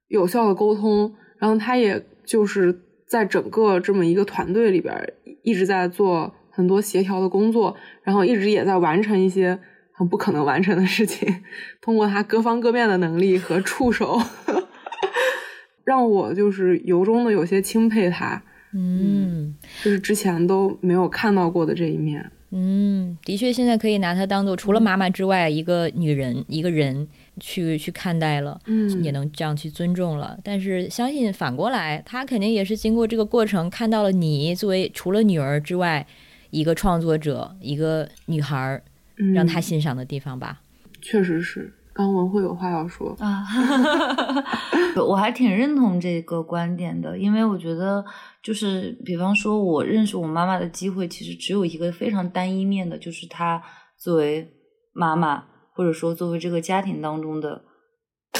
有效的沟通，然后他也就是在整个这么一个团队里边一直在做很多协调的工作，然后一直也在完成一些很不可能完成的事情，通过他各方各面的能力和触手。让我就是由衷的有些钦佩他，嗯就是之前都没有看到过的这一面。嗯，的确，现在可以拿她当做除了妈妈之外一个女人、一个人去去看待了，嗯也能这样去尊重了。但是相信反过来，他肯定也是经过这个过程，看到了你作为除了女儿之外一个创作者、一个女孩儿，嗯让他欣赏的地方吧。确实是。刚文慧有话要说，啊，我还挺认同这个观点的，因为我觉得就是，比方说，我认识我妈妈的机会，其实只有一个非常单一面的，就是她作为妈妈，或者说作为这个家庭当中的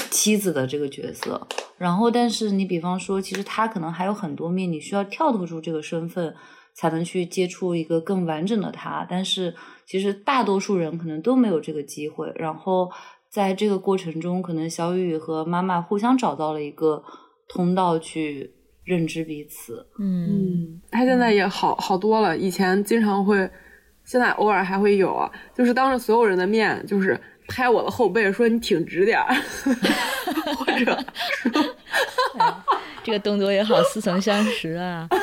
妻子的这个角色。然后，但是你比方说，其实他可能还有很多面，你需要跳脱出这个身份，才能去接触一个更完整的他。但是，其实大多数人可能都没有这个机会。然后。在这个过程中，可能小雨和妈妈互相找到了一个通道去认知彼此。嗯他现在也好好多了。以前经常会，现在偶尔还会有啊，就是当着所有人的面，就是拍我的后背说你挺直点儿，或者说 这个动作也好似曾相识啊。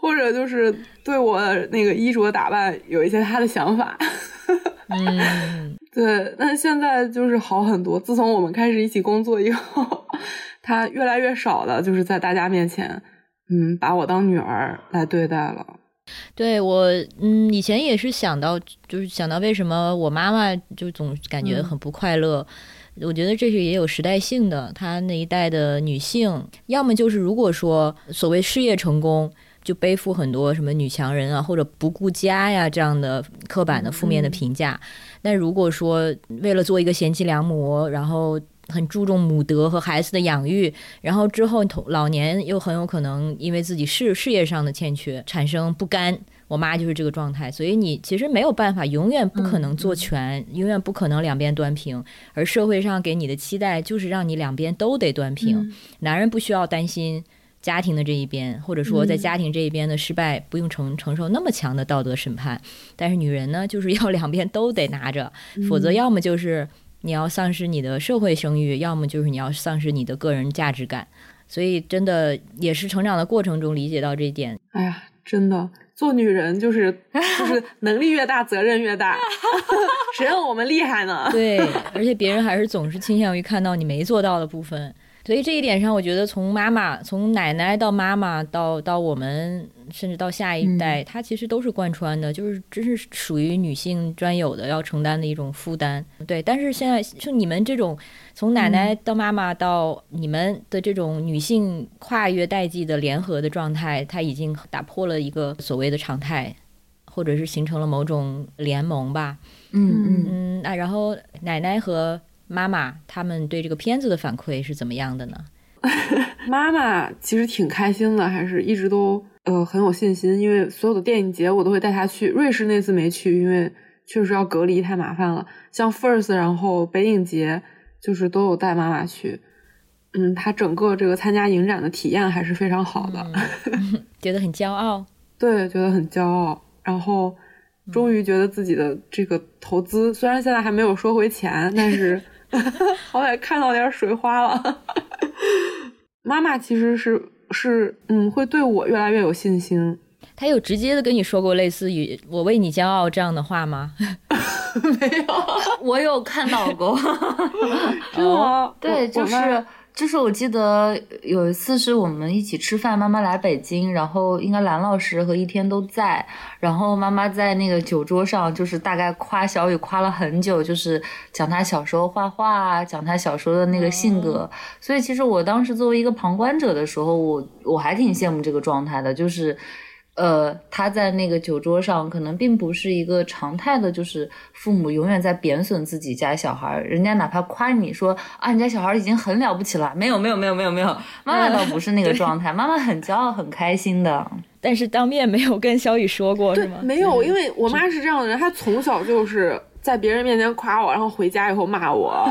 或者就是对我那个衣着打扮有一些他的想法。嗯，对，但现在就是好很多。自从我们开始一起工作以后，他越来越少的，就是在大家面前，嗯，把我当女儿来对待了。对我，嗯，以前也是想到，就是想到为什么我妈妈就总感觉很不快乐。我觉得这是也有时代性的，她那一代的女性，要么就是如果说所谓事业成功。就背负很多什么女强人啊，或者不顾家呀这样的刻板的负面的评价。但如果说为了做一个贤妻良母，然后很注重母德和孩子的养育，然后之后老年又很有可能因为自己事事业上的欠缺产生不甘。我妈就是这个状态，所以你其实没有办法，永远不可能做全，永远不可能两边端平。而社会上给你的期待就是让你两边都得端平。男人不需要担心。家庭的这一边，或者说在家庭这一边的失败，不用承承受那么强的道德审判。但是女人呢，就是要两边都得拿着，否则要么就是你要丧失你的社会声誉，要么就是你要丧失你的个人价值感。所以，真的也是成长的过程中理解到这一点。哎呀，真的做女人就是就是能力越大，责任越大。谁让我们厉害呢？对，而且别人还是总是倾向于看到你没做到的部分。所以这一点上，我觉得从妈妈、从奶奶到妈妈到到我们，甚至到下一代，它其实都是贯穿的，就是这是属于女性专有的要承担的一种负担。对，但是现在就你们这种从奶奶到妈妈到你们的这种女性跨越代际的联合的状态，它已经打破了一个所谓的常态，或者是形成了某种联盟吧。嗯嗯嗯，那然后奶奶和。妈妈他们对这个片子的反馈是怎么样的呢？妈妈其实挺开心的，还是一直都呃很有信心，因为所有的电影节我都会带她去。瑞士那次没去，因为确实要隔离太麻烦了。像 First，然后北影节就是都有带妈妈去。嗯，她整个这个参加影展的体验还是非常好的，觉得很骄傲。对，觉得很骄傲。然后终于觉得自己的这个投资，虽然现在还没有收回钱，但是。好歹看到点水花了。妈妈其实是是嗯，会对我越来越有信心。他有直接的跟你说过类似于“我为你骄傲”这样的话吗？没有，我有看到过。哦，对，就是。就是我记得有一次是我们一起吃饭，妈妈来北京，然后应该蓝老师和一天都在，然后妈妈在那个酒桌上，就是大概夸小雨夸了很久，就是讲他小时候画画，讲他小时候的那个性格，所以其实我当时作为一个旁观者的时候，我我还挺羡慕这个状态的，就是。呃，他在那个酒桌上，可能并不是一个常态的，就是父母永远在贬损自己家小孩，人家哪怕夸你说啊，你家小孩已经很了不起了，没有没有没有没有没有，妈妈倒不是那个状态，妈妈很骄傲很开心的，但是当面没有跟小雨说过是吗？没有，因为我妈是这样的人，她从小就是在别人面前夸我，然后回家以后骂我。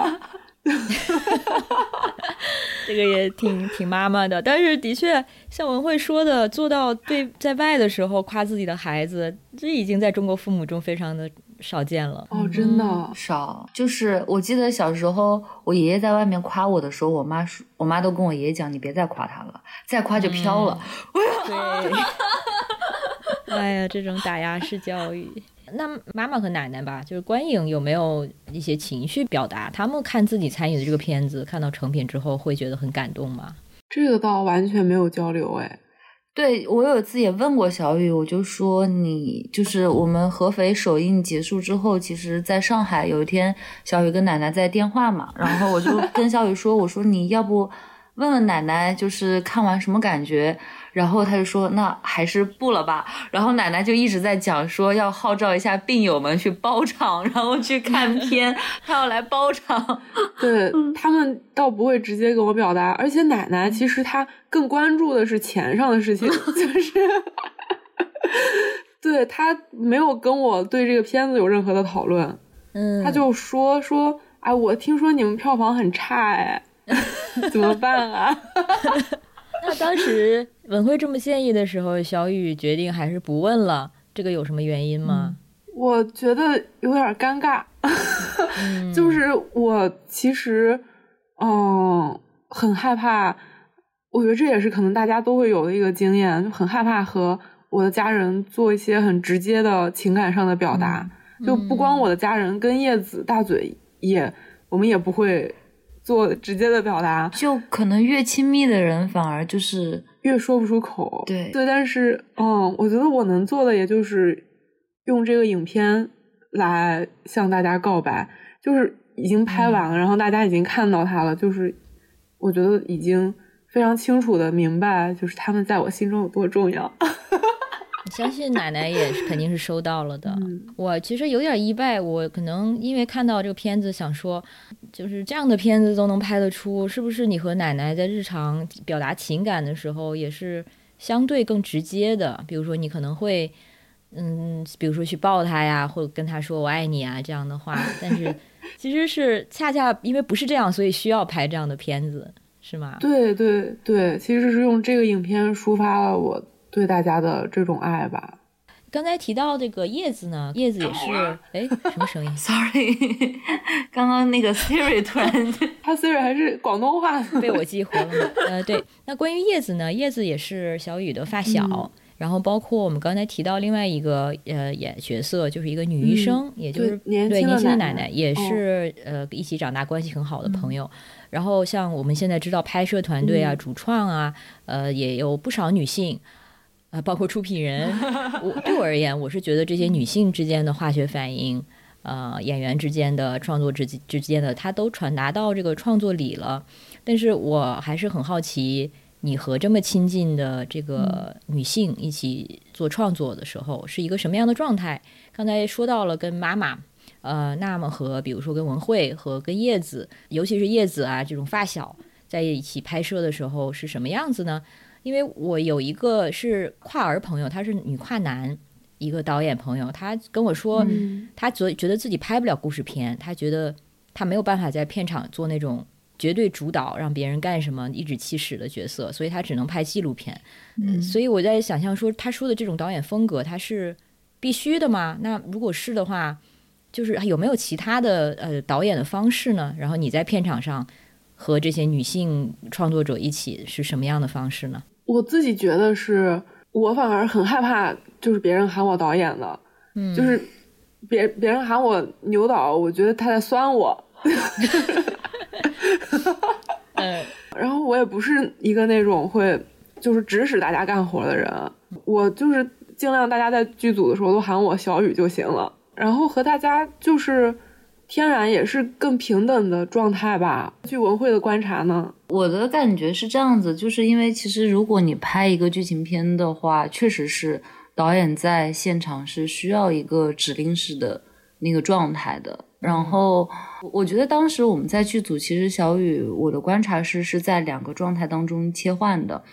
这个也挺挺妈妈的，但是的确像文慧说的，做到对在外的时候夸自己的孩子，这已经在中国父母中非常的少见了。哦，真的少。就是我记得小时候，我爷爷在外面夸我的时候，我妈说，我妈都跟我爷爷讲，你别再夸他了，再夸就飘了。对。哎呀，这种打压式教育。那妈妈和奶奶吧，就是观影有没有一些情绪表达？他们看自己参与的这个片子，看到成品之后，会觉得很感动吗？这个倒完全没有交流哎。对我有一次也问过小雨，我就说你就是我们合肥首映结束之后，其实在上海有一天，小雨跟奶奶在电话嘛，然后我就跟小雨说，我说你要不问问奶奶，就是看完什么感觉。然后他就说：“那还是不了吧。”然后奶奶就一直在讲说要号召一下病友们去包场，然后去看片，他要来包场。对他们倒不会直接跟我表达，而且奶奶其实她更关注的是钱上的事情，就是，对他没有跟我对这个片子有任何的讨论。嗯，他就说说：“哎，我听说你们票房很差，哎，怎么办啊？”那当时文慧这么建议的时候，小雨决定还是不问了。这个有什么原因吗？我觉得有点尴尬，就是我其实，嗯，很害怕。我觉得这也是可能大家都会有的一个经验，就很害怕和我的家人做一些很直接的情感上的表达。就不光我的家人，跟叶子大嘴也，我们也不会做直接的表达。就可能越亲密的人，反而就是越说不出口。对对，但是，嗯，我觉得我能做的，也就是用这个影片来向大家告白，就是已经拍完了，然后大家已经看到它了，就是我觉得已经。非常清楚的明白，就是他们在我心中有多重要。相信奶奶也是肯定是收到了的。我其实有点意外，我可能因为看到这个片子，想说，就是这样的片子都能拍得出，是不是你和奶奶在日常表达情感的时候也是相对更直接的？比如说你可能会，嗯，比如说去抱她呀，或者跟她说我爱你啊这样的话。但是 其实是恰恰因为不是这样，所以需要拍这样的片子。是吗？对对对，其实是用这个影片抒发了我对大家的这种爱吧。刚才提到这个叶子呢，叶子也是，哎，什么声音？Sorry，刚刚那个 Siri 突然，他 Siri 还是广东话被我激活了。呃，对，那关于叶子呢，叶子也是小雨的发小。然后包括我们刚才提到另外一个呃演角色，就是一个女医生，也就是对年轻的奶奶，也是呃一起长大关系很好的朋友。然后像我们现在知道拍摄团队啊、主创啊，呃也有不少女性，呃包括出品人。我对我而言，我是觉得这些女性之间的化学反应，呃演员之间的创作之之间的，它都传达到这个创作里了。但是我还是很好奇。你和这么亲近的这个女性一起做创作的时候，是一个什么样的状态？刚才说到了跟妈妈，呃，那么和比如说跟文慧和跟叶子，尤其是叶子啊这种发小在一起拍摄的时候是什么样子呢？因为我有一个是跨儿朋友，他是女跨男，一个导演朋友，他跟我说，他觉觉得自己拍不了故事片，他觉得他没有办法在片场做那种。绝对主导让别人干什么颐指气使的角色，所以他只能拍纪录片。嗯，所以我在想象说，他说的这种导演风格，他是必须的吗？那如果是的话，就是有没有其他的呃导演的方式呢？然后你在片场上和这些女性创作者一起是什么样的方式呢？我自己觉得是，我反而很害怕，就是别人喊我导演的，嗯，就是别别人喊我牛导，我觉得他在酸我。嗯，然后我也不是一个那种会就是指使大家干活的人，我就是尽量大家在剧组的时候都喊我小雨就行了，然后和大家就是天然也是更平等的状态吧。据文慧的观察呢，我的感觉是这样子，就是因为其实如果你拍一个剧情片的话，确实是导演在现场是需要一个指令式的那个状态的。然后，我觉得当时我们在剧组，其实小雨，我的观察是是在两个状态当中切换的。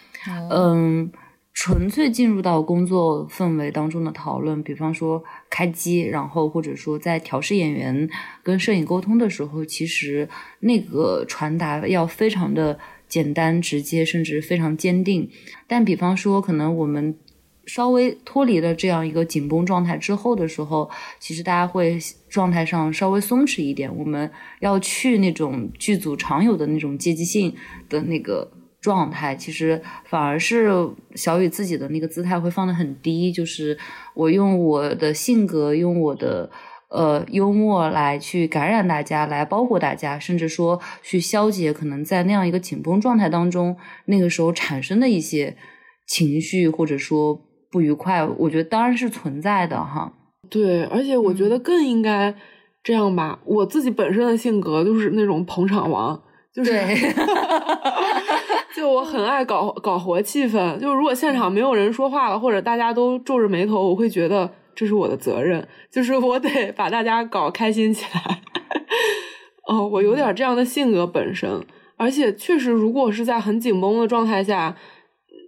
嗯，纯粹进入到工作氛围当中的讨论，比方说开机，然后或者说在调试演员跟摄影沟通的时候，其实那个传达要非常的简单直接，甚至非常坚定。但比方说，可能我们。稍微脱离了这样一个紧绷状态之后的时候，其实大家会状态上稍微松弛一点。我们要去那种剧组常有的那种阶级性的那个状态，其实反而是小雨自己的那个姿态会放得很低。就是我用我的性格，用我的呃幽默来去感染大家，来包裹大家，甚至说去消解可能在那样一个紧绷状态当中那个时候产生的一些情绪，或者说。不愉快，我觉得当然是存在的哈。对，而且我觉得更应该这样吧。我自己本身的性格就是那种捧场王，就是 就我很爱搞搞活气氛。就如果现场没有人说话了，或者大家都皱着眉头，我会觉得这是我的责任，就是我得把大家搞开心起来。哦，我有点这样的性格本身，而且确实，如果是在很紧绷的状态下。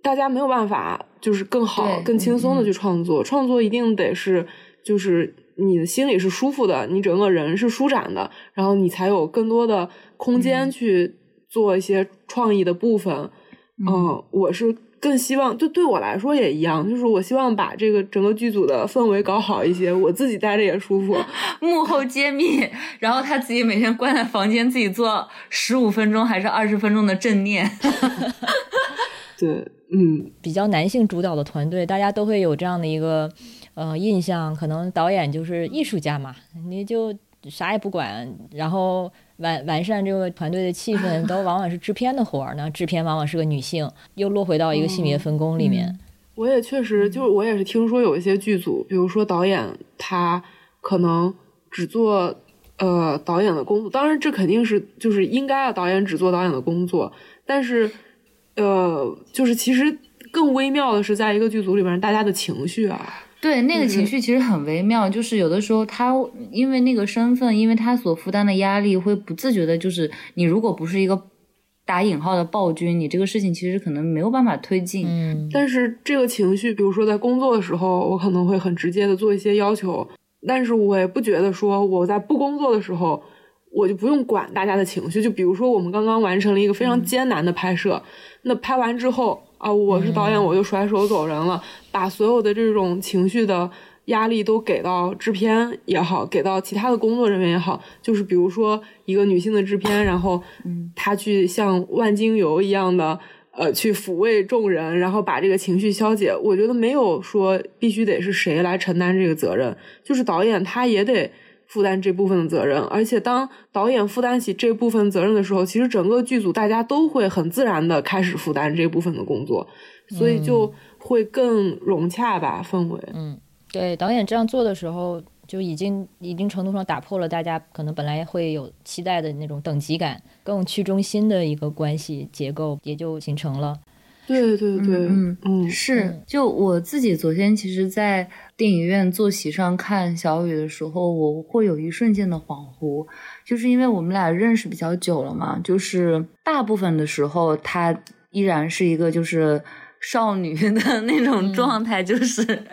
大家没有办法，就是更好、更轻松的去创作。创作一定得是，就是你的心里是舒服的，你整个人是舒展的，然后你才有更多的空间去做一些创意的部分。嗯，我是更希望，就对我来说也一样，就是我希望把这个整个剧组的氛围搞好一些，我自己待着也舒服。幕后揭秘，然后他自己每天关在房间，自己做十五分钟还是二十分钟的正念。对，嗯，比较男性主导的团队，大家都会有这样的一个呃印象，可能导演就是艺术家嘛，你就啥也不管，然后完完善这个团队的气氛，都往往是制片的活儿呢。制片往往是个女性，又落回到一个性别分工里面。我也确实，就是我也是听说有一些剧组，比如说导演他可能只做呃导演的工作，当然这肯定是就是应该啊，导演只做导演的工作，但是。呃，就是其实更微妙的是，在一个剧组里边，大家的情绪啊，对那个情绪其实很微妙。就是有的时候他因为那个身份，因为他所负担的压力，会不自觉的，就是你如果不是一个打引号的暴君，你这个事情其实可能没有办法推进。嗯，但是这个情绪，比如说在工作的时候，我可能会很直接的做一些要求，但是我也不觉得说我在不工作的时候。我就不用管大家的情绪，就比如说我们刚刚完成了一个非常艰难的拍摄，那拍完之后啊，我是导演，我就甩手走人了，把所有的这种情绪的压力都给到制片也好，给到其他的工作人员也好，就是比如说一个女性的制片，然后她去像万金油一样的呃去抚慰众人，然后把这个情绪消解。我觉得没有说必须得是谁来承担这个责任，就是导演他也得。负担这部分的责任，而且当导演负担起这部分责任的时候，其实整个剧组大家都会很自然的开始负担这部分的工作，所以就会更融洽吧氛围。嗯，对，导演这样做的时候，就已经一定程度上打破了大家可能本来会有期待的那种等级感，更去中心的一个关系结构也就形成了。对对对，嗯嗯，是。就我自己昨天其实，在电影院坐席上看小雨的时候，我会有一瞬间的恍惚，就是因为我们俩认识比较久了嘛，就是大部分的时候，他依然是一个就是少女的 那种状态，就是。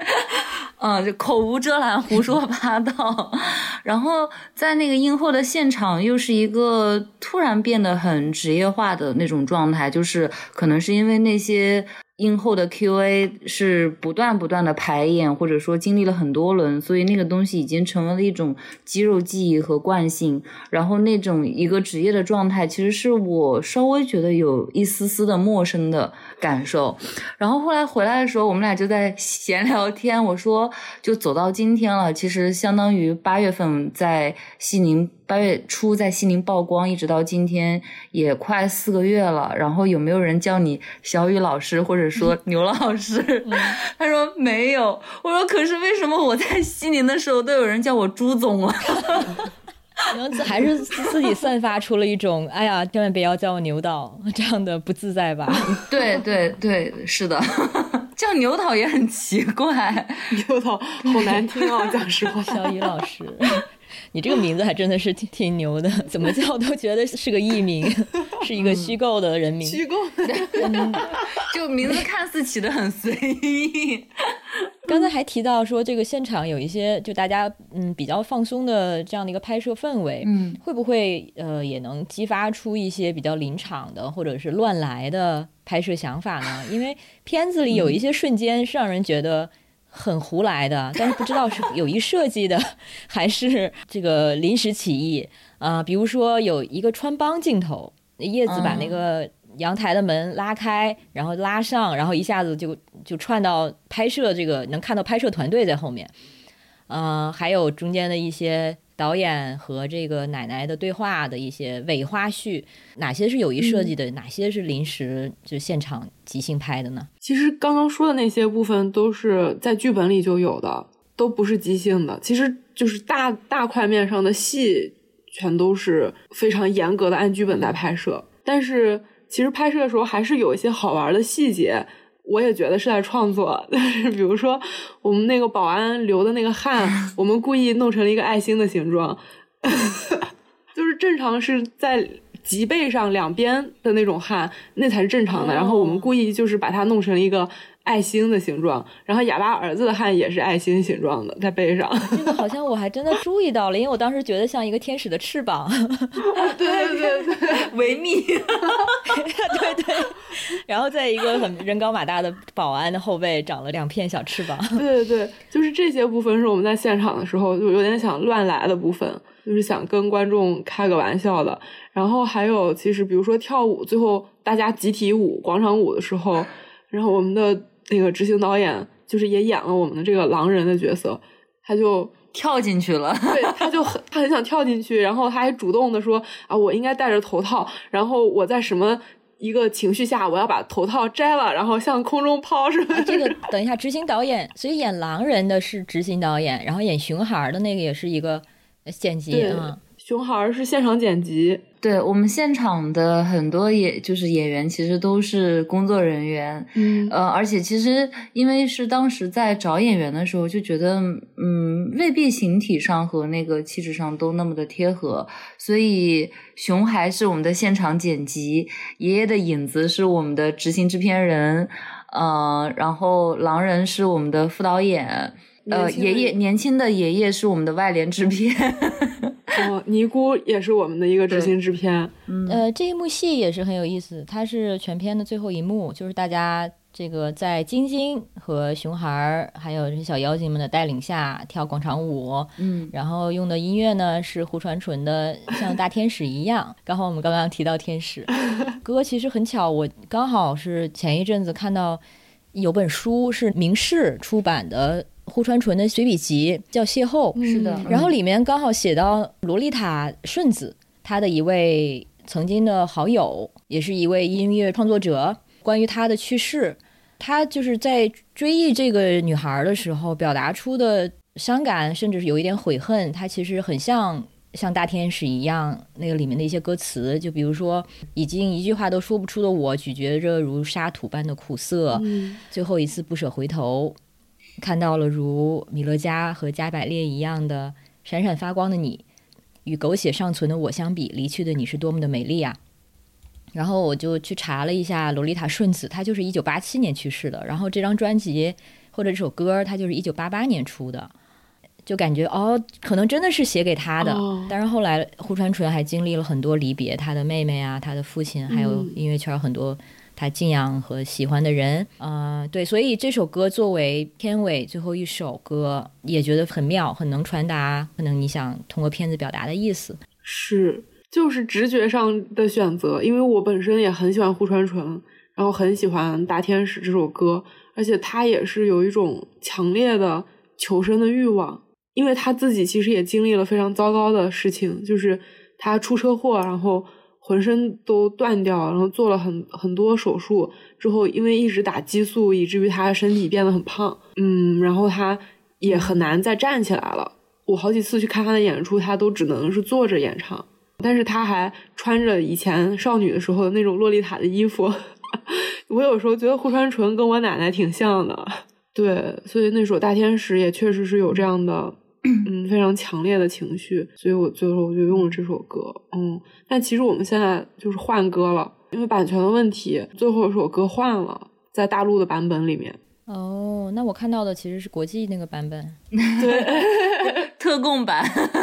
嗯，就口无遮拦，胡说八道。然后在那个映后的现场，又是一个突然变得很职业化的那种状态，就是可能是因为那些。映后的 Q&A 是不断不断的排演，或者说经历了很多轮，所以那个东西已经成为了一种肌肉记忆和惯性。然后那种一个职业的状态，其实是我稍微觉得有一丝丝的陌生的感受。然后后来回来的时候，我们俩就在闲聊天，我说就走到今天了，其实相当于八月份在西宁。八月初在西宁曝光，一直到今天也快四个月了。然后有没有人叫你小雨老师，或者说 牛老师？他说没有。我说可是为什么我在西宁的时候都有人叫我朱总了？可能还是自己散发出了一种“哎呀，千万别要叫我牛导”这样的不自在吧？对对对，是的，叫牛导也很奇怪，牛导好难听哦！讲实话，小雨老师。你这个名字还真的是挺挺牛的，怎么叫都觉得是个艺名，是一个虚构的人名。虚构的，就名字看似起的很随意。刚才还提到说，这个现场有一些就大家嗯比较放松的这样的一个拍摄氛围，嗯，会不会呃也能激发出一些比较临场的或者是乱来的拍摄想法呢？因为片子里有一些瞬间是让人觉得。很胡来的，但是不知道是有意设计的，还是这个临时起意啊？比如说有一个穿帮镜头，叶子把那个阳台的门拉开，然后拉上，然后一下子就就串到拍摄这个，能看到拍摄团队在后面。嗯，还有中间的一些。导演和这个奶奶的对话的一些伪花絮，哪些是有意设计的，哪些是临时就现场即兴拍的呢？其实刚刚说的那些部分都是在剧本里就有的，都不是即兴的。其实就是大大块面上的戏，全都是非常严格的按剧本在拍摄。但是其实拍摄的时候还是有一些好玩的细节。我也觉得是在创作，但是比如说我们那个保安流的那个汗，我们故意弄成了一个爱心的形状，就是正常是在脊背上两边的那种汗，那才是正常的。然后我们故意就是把它弄成了一个爱心的形状，然后哑巴儿子的汗也是爱心形状的，在背上。这个好像我还真的注意到了，因为我当时觉得像一个天使的翅膀。对对对对，维密。对对。然后在一个很人高马大的保安的后背长了两片小翅膀。对对对，就是这些部分是我们在现场的时候就有点想乱来的部分，就是想跟观众开个玩笑的。然后还有，其实比如说跳舞，最后大家集体舞广场舞的时候，然后我们的。那个执行导演就是也演了我们的这个狼人的角色，他就跳进去了。对，他就很他很想跳进去，然后他还主动的说啊，我应该戴着头套，然后我在什么一个情绪下，我要把头套摘了，然后向空中抛，是吧？这个 等一下，执行导演，所以演狼人的是执行导演，然后演熊孩的那个也是一个剪辑啊。熊孩是现场剪辑，对我们现场的很多演就是演员，其实都是工作人员，嗯，呃，而且其实因为是当时在找演员的时候，就觉得嗯，未必形体上和那个气质上都那么的贴合，所以熊孩是我们的现场剪辑，爷爷的影子是我们的执行制片人，呃，然后狼人是我们的副导演，呃，爷爷年轻的爷爷是我们的外联制片。哦，尼姑也是我们的一个执行制片。嗯呃，这一幕戏也是很有意思，它是全片的最后一幕，就是大家这个在晶晶和熊孩儿还有这些小妖精们的带领下跳广场舞。嗯，然后用的音乐呢是胡传纯的《像大天使一样》。刚好我们刚刚提到天使 歌，其实很巧，我刚好是前一阵子看到有本书是明世出版的。胡传纯的随笔集叫《邂逅》，是的。然后里面刚好写到洛丽塔顺子，她的一位曾经的好友，也是一位音乐创作者。关于她的去世，他就是在追忆这个女孩的时候，表达出的伤感，甚至是有一点悔恨。他其实很像像大天使一样，那个里面的一些歌词，就比如说已经一句话都说不出的我，咀嚼着如沙土般的苦涩，最后一次不舍回头。看到了如米勒加和加百列一样的闪闪发光的你，与狗血尚存的我相比，离去的你是多么的美丽啊！然后我就去查了一下洛丽塔顺子，她就是一九八七年去世的。然后这张专辑或者这首歌，它就是一九八八年出的，就感觉哦，可能真的是写给他的。但是后来胡传纯还经历了很多离别，他的妹妹啊，他的父亲，还有音乐圈很多。他敬仰和喜欢的人，呃，对，所以这首歌作为片尾最后一首歌，也觉得很妙，很能传达可能你想通过片子表达的意思。是，就是直觉上的选择，因为我本身也很喜欢胡传纯，然后很喜欢《大天使》这首歌，而且他也是有一种强烈的求生的欲望，因为他自己其实也经历了非常糟糕的事情，就是他出车祸，然后。浑身都断掉，然后做了很很多手术之后，因为一直打激素，以至于他身体变得很胖。嗯，然后他也很难再站起来了。我好几次去看他的演出，他都只能是坐着演唱，但是他还穿着以前少女的时候的那种洛丽塔的衣服。我有时候觉得胡传纯跟我奶奶挺像的，对，所以那首《大天使》也确实是有这样的。嗯，非常强烈的情绪，所以我最后我就用了这首歌。嗯，但其实我们现在就是换歌了，因为版权的问题，最后一首歌换了，在大陆的版本里面。哦，那我看到的其实是国际那个版本，对，特供版，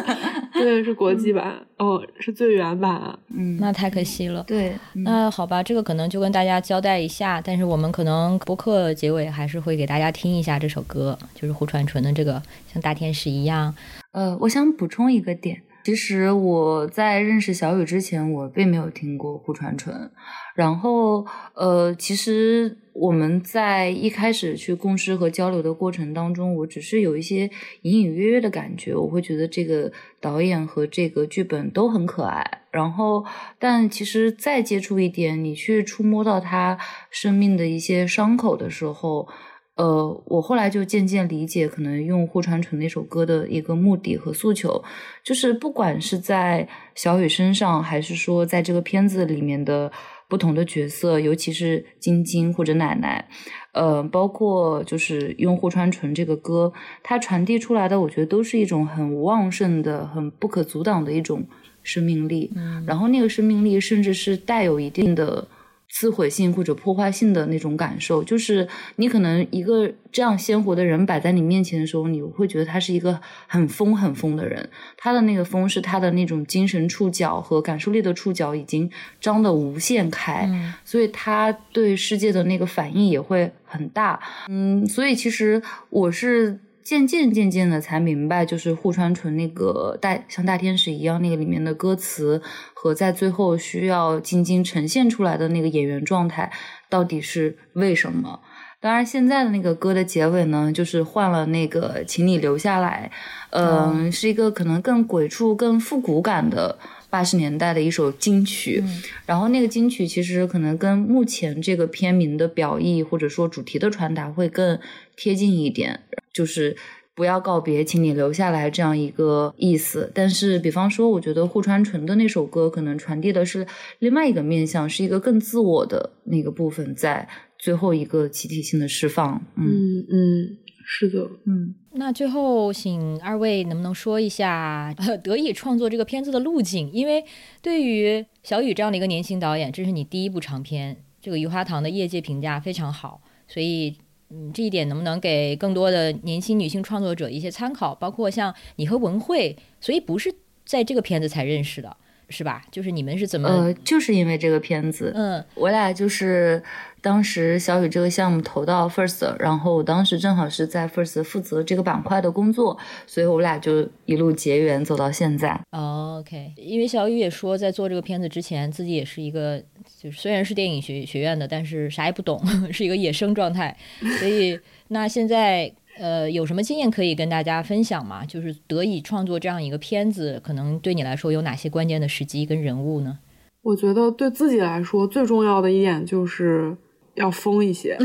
对，是国际版，哦，是最原版，嗯，那太可惜了，对，那好吧，这个可能就跟大家交代一下，但是我们可能播客结尾还是会给大家听一下这首歌，就是胡传纯的这个像大天使一样，呃，我想补充一个点。其实我在认识小雨之前，我并没有听过胡传纯。然后，呃，其实我们在一开始去共事和交流的过程当中，我只是有一些隐隐约约的感觉，我会觉得这个导演和这个剧本都很可爱。然后，但其实再接触一点，你去触摸到他生命的一些伤口的时候。呃，我后来就渐渐理解，可能用户川纯那首歌的一个目的和诉求，就是不管是在小雨身上，还是说在这个片子里面的不同的角色，尤其是晶晶或者奶奶，呃，包括就是用户川纯这个歌，它传递出来的，我觉得都是一种很旺盛的、很不可阻挡的一种生命力。嗯，然后那个生命力甚至是带有一定的。撕毁性或者破坏性的那种感受，就是你可能一个这样鲜活的人摆在你面前的时候，你会觉得他是一个很疯很疯的人。他的那个疯是他的那种精神触角和感受力的触角已经张得无限开，所以他对世界的那个反应也会很大。嗯，所以其实我是。渐渐渐渐的才明白，就是户川纯那个大像大天使一样那个里面的歌词和在最后需要晶晶呈现出来的那个演员状态到底是为什么。当然，现在的那个歌的结尾呢，就是换了那个，请你留下来，嗯，是一个可能更鬼畜、更复古感的八十年代的一首金曲。然后那个金曲其实可能跟目前这个片名的表意或者说主题的传达会更贴近一点。就是不要告别，请你留下来这样一个意思。但是，比方说，我觉得户川纯的那首歌可能传递的是另外一个面向，是一个更自我的那个部分，在最后一个集体性的释放。嗯嗯，是的，嗯。那最后，请二位能不能说一下得以创作这个片子的路径？因为对于小雨这样的一个年轻导演，这是你第一部长片，这个《余华堂》的业界评价非常好，所以。嗯，这一点能不能给更多的年轻女性创作者一些参考？包括像你和文慧，所以不是在这个片子才认识的，是吧？就是你们是怎么？呃，就是因为这个片子，嗯，我俩就是。当时小雨这个项目投到 First，然后我当时正好是在 First 负责这个板块的工作，所以我俩就一路结缘走到现在。OK，因为小雨也说，在做这个片子之前，自己也是一个，就是虽然是电影学学院的，但是啥也不懂，是一个野生状态。所以那现在呃有什么经验可以跟大家分享吗？就是得以创作这样一个片子，可能对你来说有哪些关键的时机跟人物呢？我觉得对自己来说最重要的一点就是。要疯一些，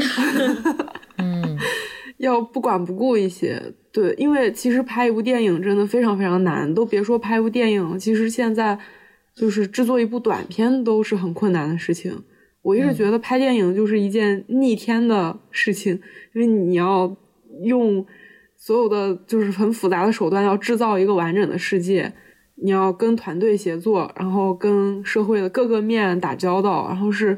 嗯，要不管不顾一些，对，因为其实拍一部电影真的非常非常难，都别说拍一部电影，其实现在就是制作一部短片都是很困难的事情。我一直觉得拍电影就是一件逆天的事情，因为你要用所有的就是很复杂的手段，要制造一个完整的世界，你要跟团队协作，然后跟社会的各个面打交道，然后是。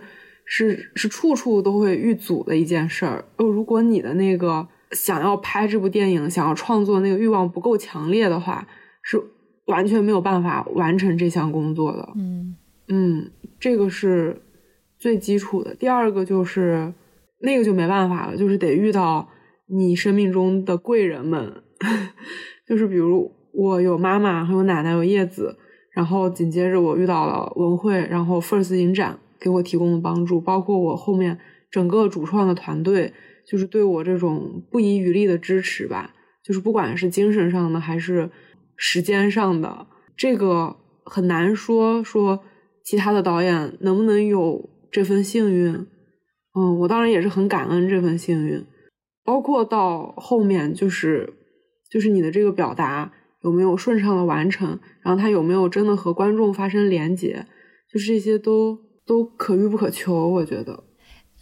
是是处处都会遇阻的一件事儿。呃，如果你的那个想要拍这部电影、想要创作那个欲望不够强烈的话，是完全没有办法完成这项工作的。嗯嗯，这个是最基础的。第二个就是那个就没办法了，就是得遇到你生命中的贵人们，就是比如我有妈妈，还有奶奶，有叶子，然后紧接着我遇到了文慧，然后 First 影展。给我提供的帮助，包括我后面整个主创的团队，就是对我这种不遗余力的支持吧。就是不管是精神上的还是时间上的，这个很难说说其他的导演能不能有这份幸运。嗯，我当然也是很感恩这份幸运。包括到后面，就是就是你的这个表达有没有顺畅的完成，然后他有没有真的和观众发生连接，就是这些都。都可遇不可求，我觉得。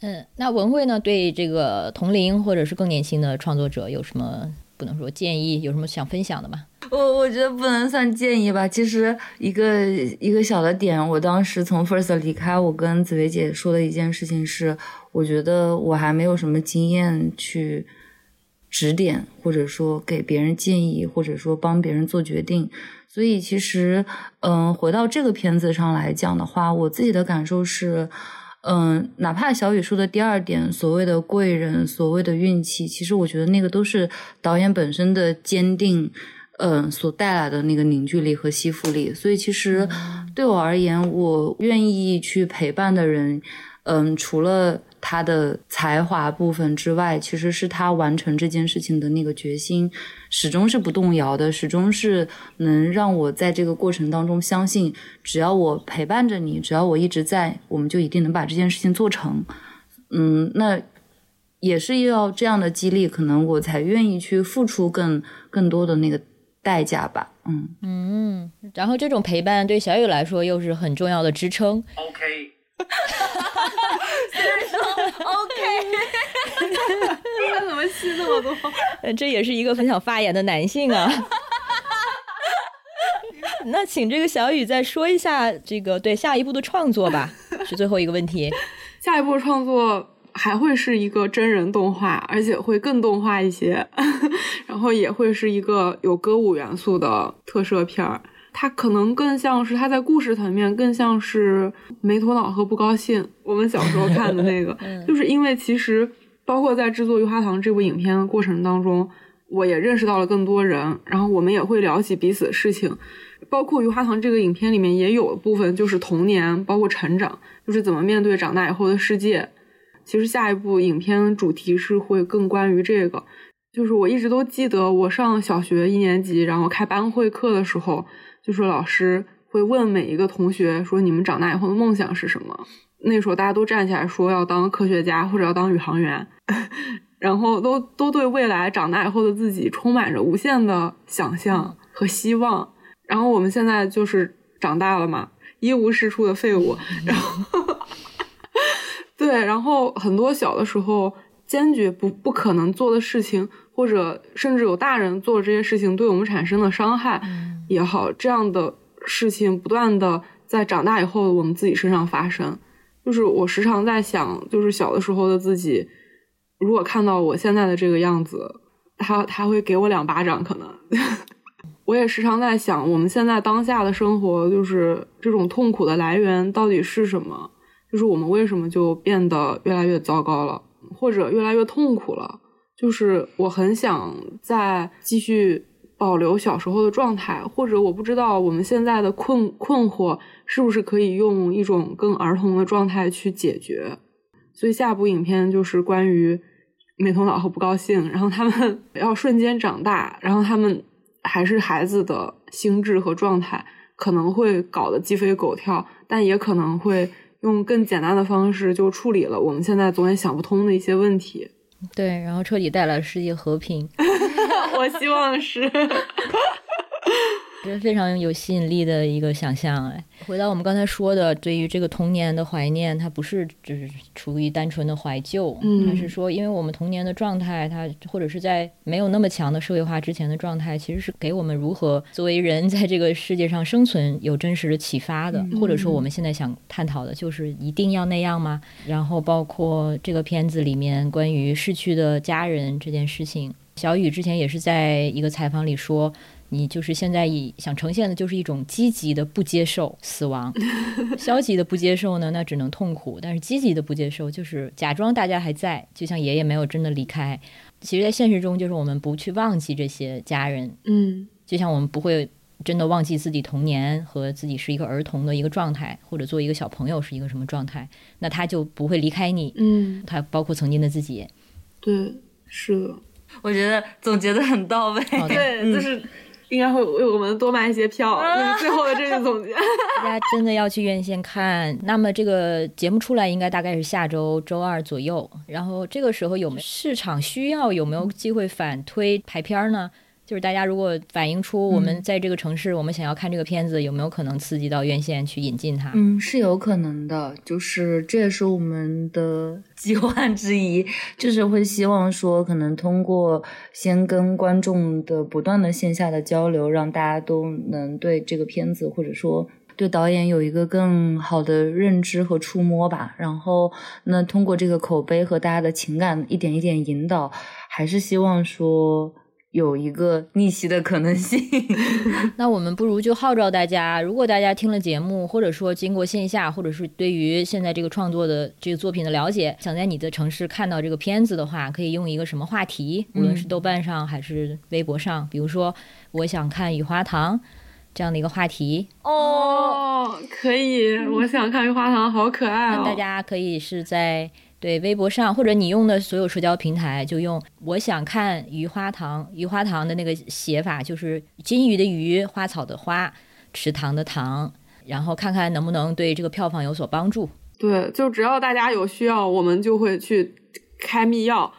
嗯，那文慧呢？对这个同龄或者是更年轻的创作者有什么不能说建议？有什么想分享的吗？我我觉得不能算建议吧。其实一个一个小的点，我当时从 First 离开，我跟紫薇姐说的一件事情是，我觉得我还没有什么经验去指点，或者说给别人建议，或者说帮别人做决定。所以其实，嗯，回到这个片子上来讲的话，我自己的感受是，嗯，哪怕小雨说的第二点，所谓的贵人，所谓的运气，其实我觉得那个都是导演本身的坚定，嗯，所带来的那个凝聚力和吸附力。所以其实对我而言，我愿意去陪伴的人，嗯，除了。他的才华部分之外，其实是他完成这件事情的那个决心，始终是不动摇的，始终是能让我在这个过程当中相信，只要我陪伴着你，只要我一直在，我们就一定能把这件事情做成。嗯，那也是要这样的激励，可能我才愿意去付出更更多的那个代价吧。嗯嗯，然后这种陪伴对小雨来说又是很重要的支撑。OK。OK，他怎么戏那么多？这也是一个很想发言的男性啊。那请这个小雨再说一下这个对下一步的创作吧，是最后一个问题。下一步创作还会是一个真人动画，而且会更动画一些，然后也会是一个有歌舞元素的特摄片儿。它可能更像是它在故事层面更像是没头脑和不高兴。我们小时候看的那个，就是因为其实包括在制作《鱼花糖》这部影片的过程当中，我也认识到了更多人，然后我们也会聊起彼此的事情。包括《鱼花糖》这个影片里面也有部分就是童年，包括成长，就是怎么面对长大以后的世界。其实下一部影片主题是会更关于这个。就是我一直都记得我上小学一年级，然后开班会课的时候。就是老师会问每一个同学说：“你们长大以后的梦想是什么？”那时候大家都站起来说要当科学家或者要当宇航员，然后都都对未来长大以后的自己充满着无限的想象和希望。然后我们现在就是长大了嘛，一无是处的废物。然后，对，然后很多小的时候坚决不不可能做的事情。或者甚至有大人做这些事情对我们产生的伤害也好，这样的事情不断的在长大以后我们自己身上发生。就是我时常在想，就是小的时候的自己，如果看到我现在的这个样子，他他会给我两巴掌。可能 我也时常在想，我们现在当下的生活，就是这种痛苦的来源到底是什么？就是我们为什么就变得越来越糟糕了，或者越来越痛苦了？就是我很想再继续保留小时候的状态，或者我不知道我们现在的困困惑是不是可以用一种更儿童的状态去解决。所以下部影片就是关于美瞳老和不高兴，然后他们 要瞬间长大，然后他们还是孩子的心智和状态，可能会搞得鸡飞狗跳，但也可能会用更简单的方式就处理了我们现在总也想不通的一些问题。对，然后彻底带来世界和平。我希望是。是非常有吸引力的一个想象哎。回到我们刚才说的，对于这个童年的怀念，它不是只是出于单纯的怀旧，嗯，它是说，因为我们童年的状态，它或者是在没有那么强的社会化之前的状态，其实是给我们如何作为人在这个世界上生存有真实的启发的。或者说，我们现在想探讨的就是一定要那样吗？然后包括这个片子里面关于逝去的家人这件事情，小雨之前也是在一个采访里说。你就是现在以想呈现的，就是一种积极的不接受死亡，消极的不接受呢，那只能痛苦；但是积极的不接受，就是假装大家还在，就像爷爷没有真的离开。其实，在现实中，就是我们不去忘记这些家人，嗯，就像我们不会真的忘记自己童年和自己是一个儿童的一个状态，或者做一个小朋友是一个什么状态，那他就不会离开你，嗯，他包括曾经的自己，对，是的，我觉得总结的很到位，对，就是。应该会为我们多卖一些票，就是最后的这个总结。大家真的要去院线看。那么这个节目出来应该大概是下周周二左右。然后这个时候有没有市场需要？有没有机会反推排片呢？就是大家如果反映出我们在这个城市，我们想要看这个片子，有没有可能刺激到院线去引进它？嗯，是有可能的。就是这也是我们的计划之一，就是会希望说，可能通过先跟观众的不断的线下的交流，让大家都能对这个片子或者说对导演有一个更好的认知和触摸吧。然后，那通过这个口碑和大家的情感一点一点引导，还是希望说。有一个逆袭的可能性，那我们不如就号召大家，如果大家听了节目，或者说经过线下，或者是对于现在这个创作的这个作品的了解，想在你的城市看到这个片子的话，可以用一个什么话题？无论是豆瓣上还是微博上，比如说我想看雨花堂这样的一个话题哦，可以，我想看雨花堂，好可爱哦！大家可以是在。对微博上，或者你用的所有社交平台，就用我想看鱼花糖，鱼花糖的那个写法就是金鱼的鱼，花草的花，池塘的塘，然后看看能不能对这个票房有所帮助。对，就只要大家有需要，我们就会去开密钥，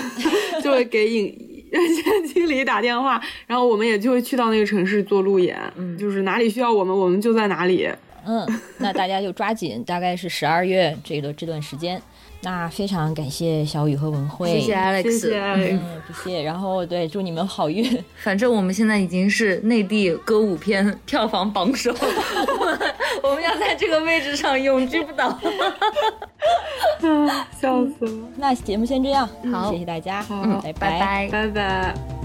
就会给影院线经理打电话，然后我们也就会去到那个城市做路演，嗯，就是哪里需要我们，我们就在哪里。嗯，那大家就抓紧，大概是十二月这个这段时间。那非常感谢小雨和文慧，谢谢 Alex，谢谢，嗯，不谢。然后对，祝你们好运。反正我们现在已经是内地歌舞片票房榜首，我们要在这个位置上永居不倒。啊，笑死了。那节目先这样，好谢谢大家，拜拜。拜拜。